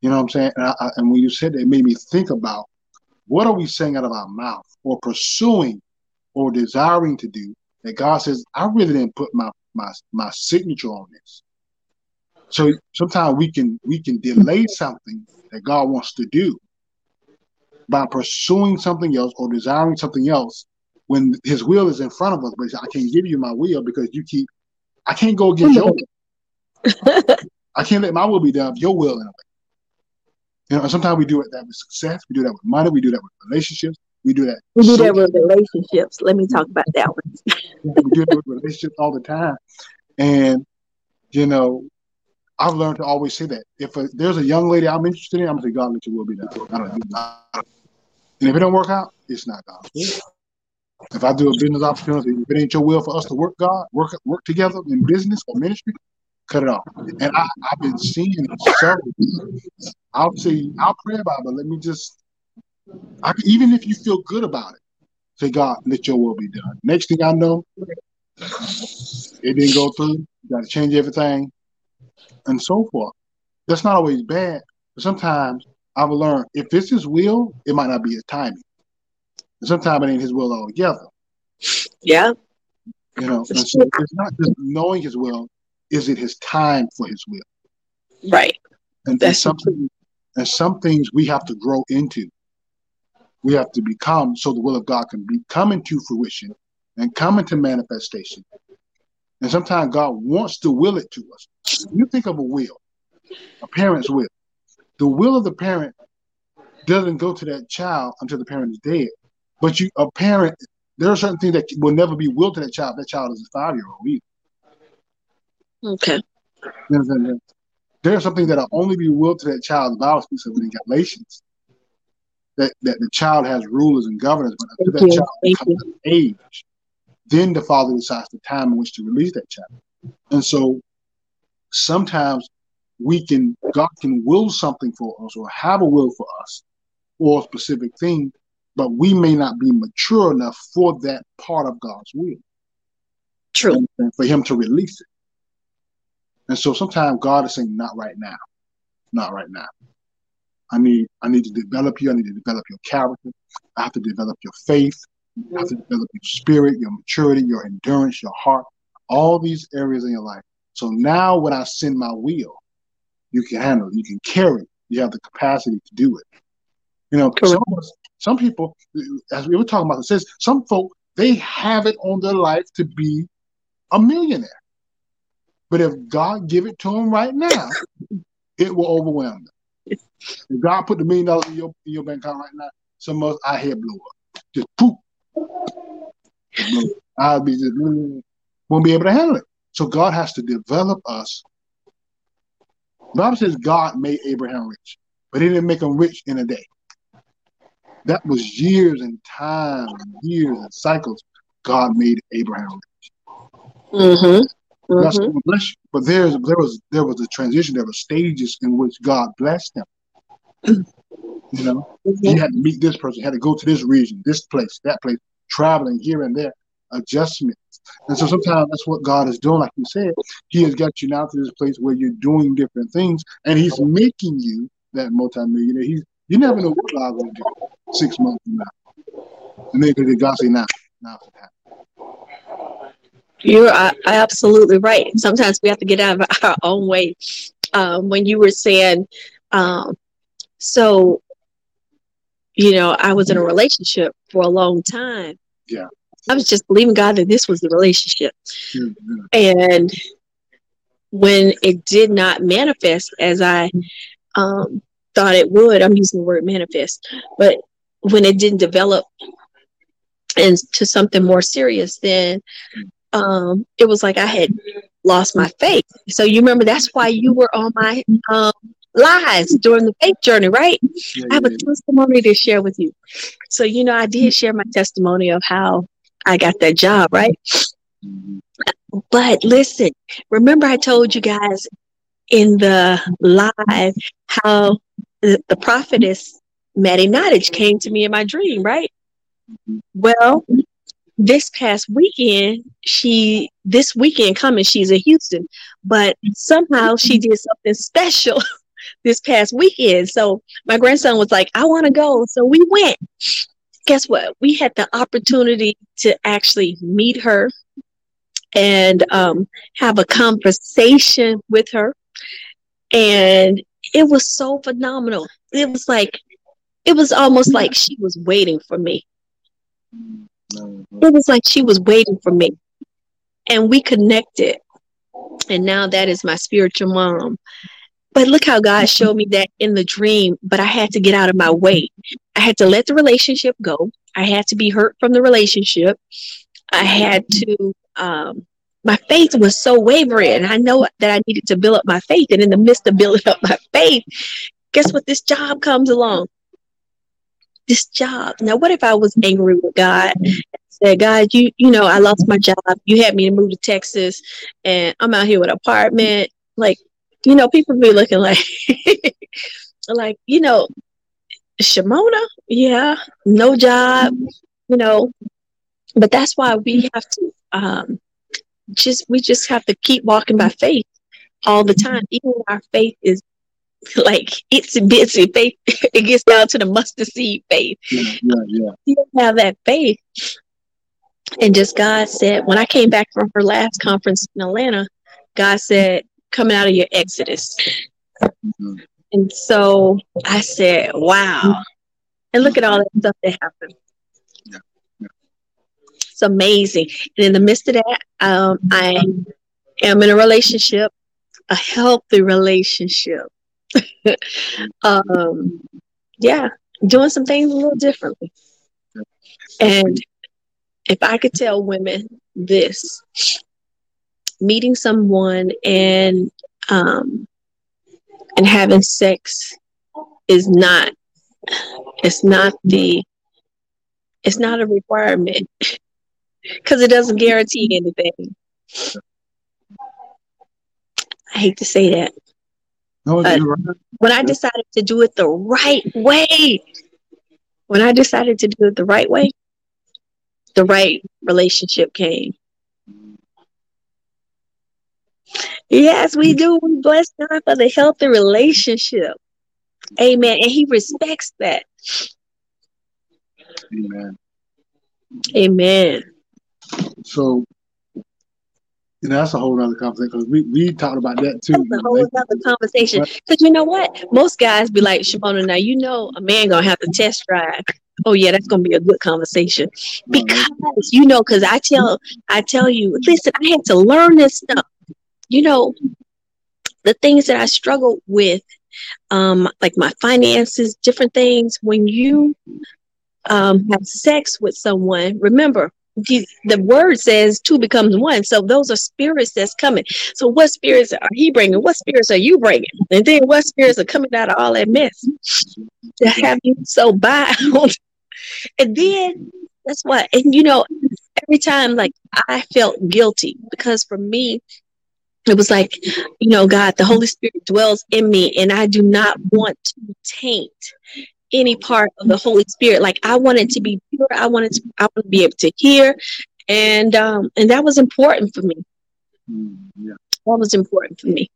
You know what I'm saying? And, I, and when you said that, it made me think about what are we saying out of our mouth or pursuing or desiring to do that God says, I really didn't put my my my signature on this. So sometimes we can we can delay something that God wants to do by pursuing something else or desiring something else when His will is in front of us, but I can't give you my will because you keep. I can't go against your. I can't let my will be done. Your will in a way. You know, sometimes we do it that with success. We do that with money. We do that with relationships. We do that. We do so that with relationships. Let me talk about that one. we do it with relationships all the time, and you know, I've learned to always say that if a, there's a young lady I'm interested in, I'm gonna say, God, let your will be done. I don't know. And if it don't work out, it's not will. If I do a business opportunity, if it ain't your will for us to work, God, work work together in business or ministry, cut it off. And I, I've been seeing it several I'll say, I'll pray about it, but let me just, I, even if you feel good about it, say, God, let your will be done. Next thing I know, it didn't go through. You got to change everything and so forth. That's not always bad, but sometimes I've learned if it's his will, it might not be his timing. And sometimes it ain't his will altogether. Yeah. You know, so it's not just knowing his will, is it his time for his will? Right. And, That's something and some things we have to grow into. We have to become so the will of God can be come into fruition and come into manifestation. And sometimes God wants to will it to us. You think of a will, a parent's will. The will of the parent doesn't go to that child until the parent is dead. But you, a parent, there are certain things that will never be willed to that child. That child is a five year old. Okay. There are something that will only be willed to that child. The Bible speaks of in Galatians. That, that the child has rulers and governors, but until that you. child becomes of age, then the father decides the time in which to release that child. And so sometimes we can God can will something for us or have a will for us or a specific thing, but we may not be mature enough for that part of God's will. True. And for him to release it. And so sometimes God is saying, not right now. Not right now. I need I need to develop you. I need to develop your character. I have to develop your faith. I have to develop your spirit, your maturity, your endurance, your heart, all these areas in your life. So now when I send my will, you can handle it. You can carry it. You have the capacity to do it. You know, some, some people, as we were talking about, it says some folk, they have it on their life to be a millionaire. But if God give it to them right now, it will overwhelm them. If God put the million dollars in your in your bank account right now, some of us our head blow up. Just poof. I'll be just won't be able to handle it. So God has to develop us. The Bible says God made Abraham rich, but he didn't make him rich in a day. That was years and time, years and cycles. God made Abraham rich. Mm-hmm. Mm-hmm. Bless you. But there's there was there was a transition. There were stages in which God blessed them. you know, mm-hmm. he had to meet this person, had to go to this region, this place, that place, traveling here and there, adjustments. And so sometimes that's what God is doing. Like you said, He has got you now to this place where you're doing different things, and He's making you that multimillionaire. He's you never know what God's going to do six months from now. And then God say, now, now it's happening. You're uh, absolutely right. Sometimes we have to get out of our own way. Um, when you were saying, um, so, you know, I was in a relationship for a long time. Yeah. I was just believing God that this was the relationship. Mm-hmm. And when it did not manifest as I um, thought it would, I'm using the word manifest, but when it didn't develop into something more serious, then um, it was like I had lost my faith. So you remember that's why you were on my um, lives during the faith journey, right? I have a testimony to share with you. So you know, I did share my testimony of how I got that job, right? But listen, remember I told you guys in the live how the, the prophetess Mattie Nottage came to me in my dream, right? Well, this past weekend, she this weekend coming, she's in Houston, but somehow she did something special this past weekend. So my grandson was like, I want to go. So we went. Guess what? We had the opportunity to actually meet her and um, have a conversation with her. And it was so phenomenal. It was like, it was almost like she was waiting for me. Mm-hmm. it was like she was waiting for me. And we connected. And now that is my spiritual mom. But look how God showed me that in the dream, but I had to get out of my way. I had to let the relationship go. I had to be hurt from the relationship. I had to, um, my faith was so wavering. And I know that I needed to build up my faith. And in the midst of building up my faith, guess what? This job comes along. This job. Now, what if I was angry with God mm-hmm. said, God, you you know, I lost my job. You had me to move to Texas and I'm out here with an apartment. Like, you know, people be looking like like, you know, Shimona, yeah, no job, mm-hmm. you know. But that's why we have to um just we just have to keep walking by mm-hmm. faith all the time. Even when our faith is like it's bitsy faith, it gets down to the mustard seed faith. Yeah, yeah, yeah. You have that faith. And just God said, when I came back from her last conference in Atlanta, God said, coming out of your exodus. Mm-hmm. And so I said, wow. And look at all that stuff that happened. Yeah. Yeah. It's amazing. And in the midst of that, um, I am in a relationship, a healthy relationship. um, yeah, doing some things a little differently. And if I could tell women this, meeting someone and um, and having sex is not it's not the it's not a requirement because it doesn't guarantee anything. I hate to say that. No, right. when I decided to do it the right way, when I decided to do it the right way, the right relationship came. Yes, we do. We bless God for the healthy relationship. Amen. And He respects that. Amen. Amen. So, you know, that's a whole other conversation because we, we talked about that too. That's a whole other conversation. Because you know what? Most guys be like, Shimona, now you know a man gonna have to test drive oh yeah that's gonna be a good conversation because you know because i tell i tell you listen i had to learn this stuff you know the things that i struggle with um like my finances different things when you um have sex with someone remember the, the word says two becomes one. So those are spirits that's coming. So what spirits are he bringing? What spirits are you bringing? And then what spirits are coming out of all that mess to have you so bound? and then that's what, and you know, every time like I felt guilty because for me, it was like, you know, God, the Holy Spirit dwells in me, and I do not want to taint any part of the Holy Spirit. Like I wanted to be pure. I wanted to, I want to be able to hear. And um, and that was important for me. Mm, yeah. That was important for me.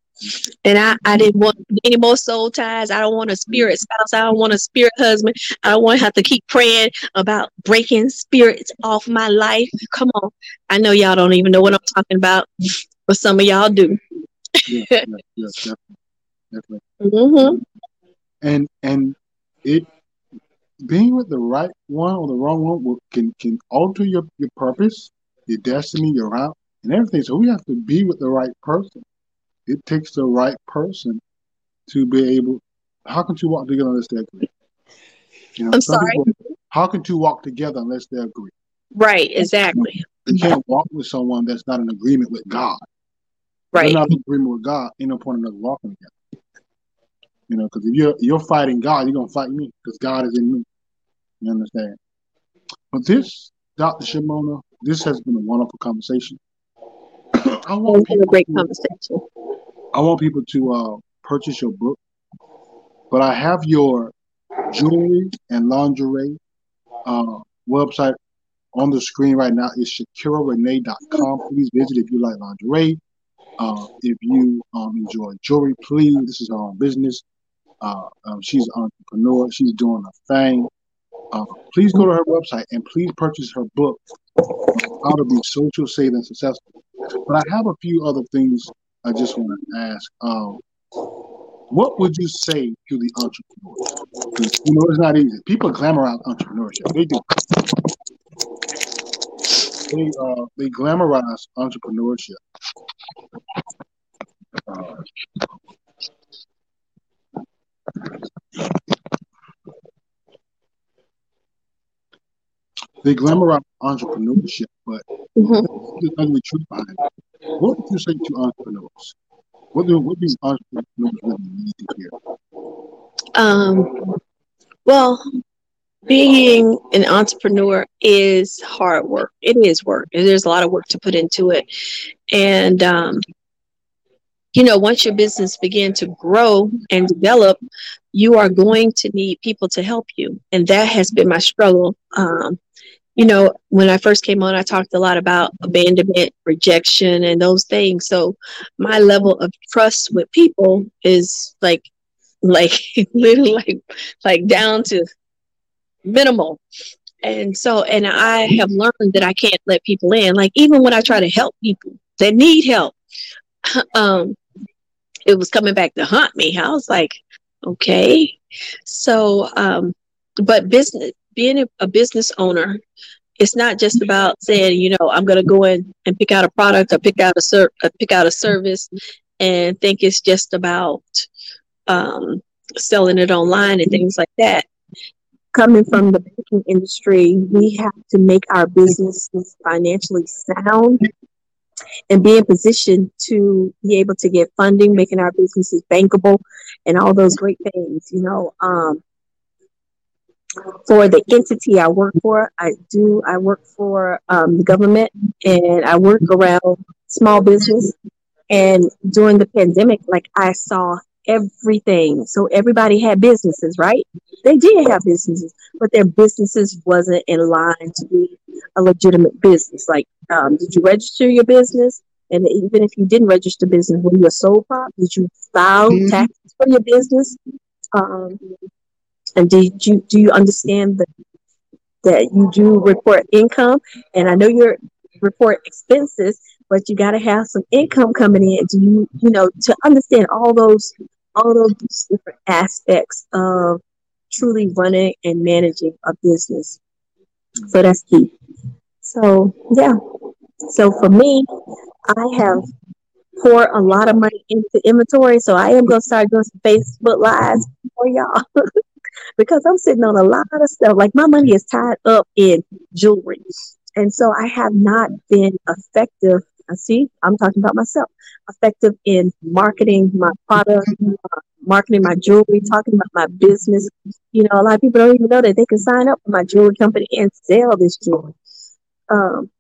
And I, I didn't want any more soul ties. I don't want a spirit spouse. I don't want a spirit husband. I don't want to have to keep praying about breaking spirits off my life. Come on. I know y'all don't even know what I'm talking about, but some of y'all do. yes, yes, yes, definitely. definitely. Mm-hmm. And and it being with the right one or the wrong one will, can can alter your, your purpose, your destiny, your route, and everything. So we have to be with the right person. It takes the right person to be able. How can two walk together unless they agree? You know, I'm sorry. People, how can two walk together unless they agree? Right. Exactly. You can't walk with someone that's not in agreement with God. Right. not in agreement with God. Ain't no point in us walking together. You know, because if you're you're fighting God, you're gonna fight me because God is in me. You understand? But this, Dr. Shimona, this has been a wonderful conversation. I want a great to, conversation. I want people to uh, purchase your book, but I have your jewelry and lingerie uh, website on the screen right now. It's ShakyraRenee.com. Please visit if you like lingerie. Uh, if you um, enjoy jewelry, please. This is our own business. Uh, um, she's an entrepreneur. She's doing a thing. Uh, please go to her website and please purchase her book, How to Be Social, Safe, and Successful. But I have a few other things I just want to ask. Um, what would you say to the entrepreneurs? You know, it's not easy. People glamorize entrepreneurship. They do. they uh, they glamorize entrepreneurship. Uh, they glamorize entrepreneurship, but mm-hmm. the ugly truth behind it. What would you say to entrepreneurs? What do what do entrepreneurs really need to hear? Um, well, being an entrepreneur is hard work. It is work. There's a lot of work to put into it, and um, you know, once your business begin to grow and develop, you are going to need people to help you, and that has been my struggle. Um, you know, when I first came on, I talked a lot about abandonment, rejection, and those things. So my level of trust with people is like, like literally like, like down to minimal. And so, and I have learned that I can't let people in. Like even when I try to help people that need help, um, it was coming back to haunt me. I was like, okay. So, um, but business being a, business owner, it's not just about saying, you know, I'm going to go in and pick out a product or pick out a ser- uh, pick out a service, and think it's just about um, selling it online and things like that. Coming from the banking industry, we have to make our businesses financially sound and be in position to be able to get funding, making our businesses bankable, and all those great things. You know, um, for the entity I work for, I do, I work for um, the government and I work around small business. And during the pandemic, like I saw everything. So everybody had businesses, right? They did have businesses, but their businesses wasn't in line to be a legitimate business. Like, um, did you register your business? And even if you didn't register business, were you a sole prop? Did you file mm-hmm. taxes for your business? Um, and did you do you understand that that you do report income? And I know you report expenses, but you got to have some income coming in. Do you you know to understand all those all those different aspects of truly running and managing a business? So that's key. So yeah. So for me, I have poured a lot of money into inventory. So I am gonna start doing some Facebook lives for y'all. because I'm sitting on a lot of stuff. Like my money is tied up in jewelry. And so I have not been effective. I see, I'm talking about myself, effective in marketing my product, marketing my jewelry, talking about my business. You know, a lot of people don't even know that they can sign up for my jewelry company and sell this jewelry. Um,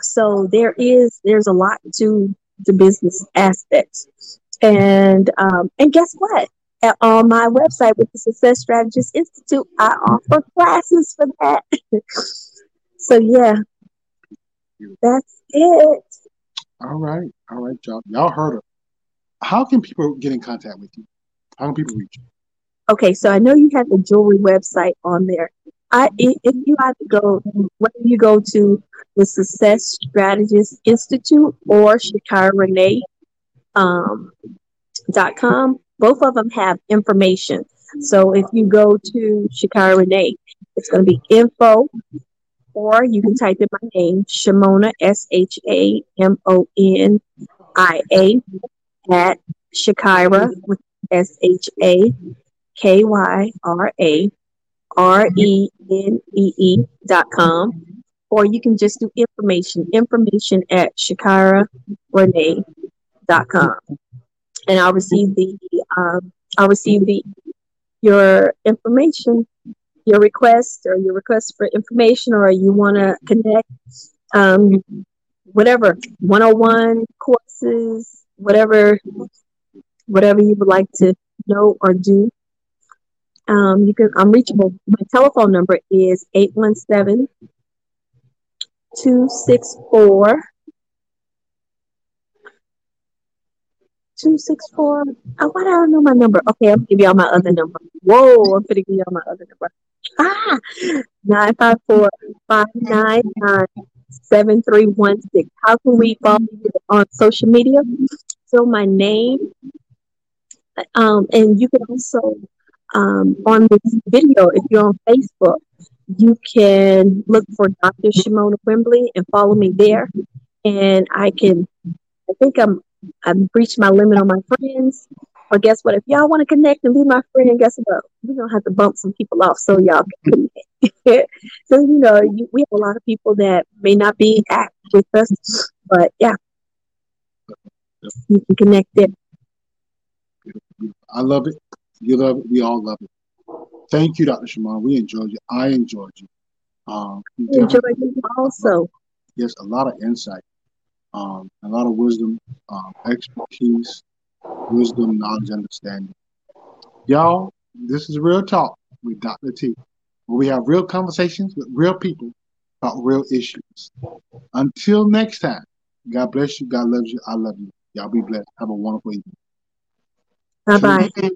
so there is, there's a lot to the business aspects. And um, and guess what? on my website with the Success Strategist Institute. I offer classes for that. so yeah, that's it. All right, all right, y'all. Y'all heard her. How can people get in contact with you? How can people reach you? Okay, so I know you have the jewelry website on there. I if you have to go, whether you go to the Success Strategist Institute or Shakyra Renee um, dot com, both of them have information. So if you go to Shakyra Renee, it's going to be info, or you can type in my name, Shamona, S H A M O N I A, at Shakyra with S H A K Y R A R E N E E dot com. Or you can just do information, information at dot com and I'll receive the um, I'll receive the your information, your request or your request for information, or you want to connect, um, whatever one on one courses, whatever whatever you would like to know or do. Um, you can I'm reachable. My telephone number is 817 264 two six four. Oh, why do I know my number? Okay, gonna give y'all my other number. Whoa, I'm gonna give y'all my other number. Ah, nine five four five nine nine seven three one six. How can we follow you on social media? So my name, um, and you can also um on this video if you're on Facebook, you can look for Dr. Shimona Wimbley and follow me there. And I can, I think I'm, I've reached my limit on my friends. Or guess what? If y'all want to connect and be my friend, guess what? We're gonna have to bump some people off so y'all can connect. so you know, you, we have a lot of people that may not be active with us, but yeah, you can connect there. I love it. You love it. We all love it. Thank you, Dr. Shimon. We enjoyed you. I enjoyed you. Um, you enjoyed you also. Yes, a lot of insight, um, a lot of wisdom, um, expertise, wisdom, knowledge, understanding. Y'all, this is Real Talk with Dr. T, where we have real conversations with real people about real issues. Until next time, God bless you. God loves you. I love you. Y'all be blessed. Have a wonderful evening. Bye bye.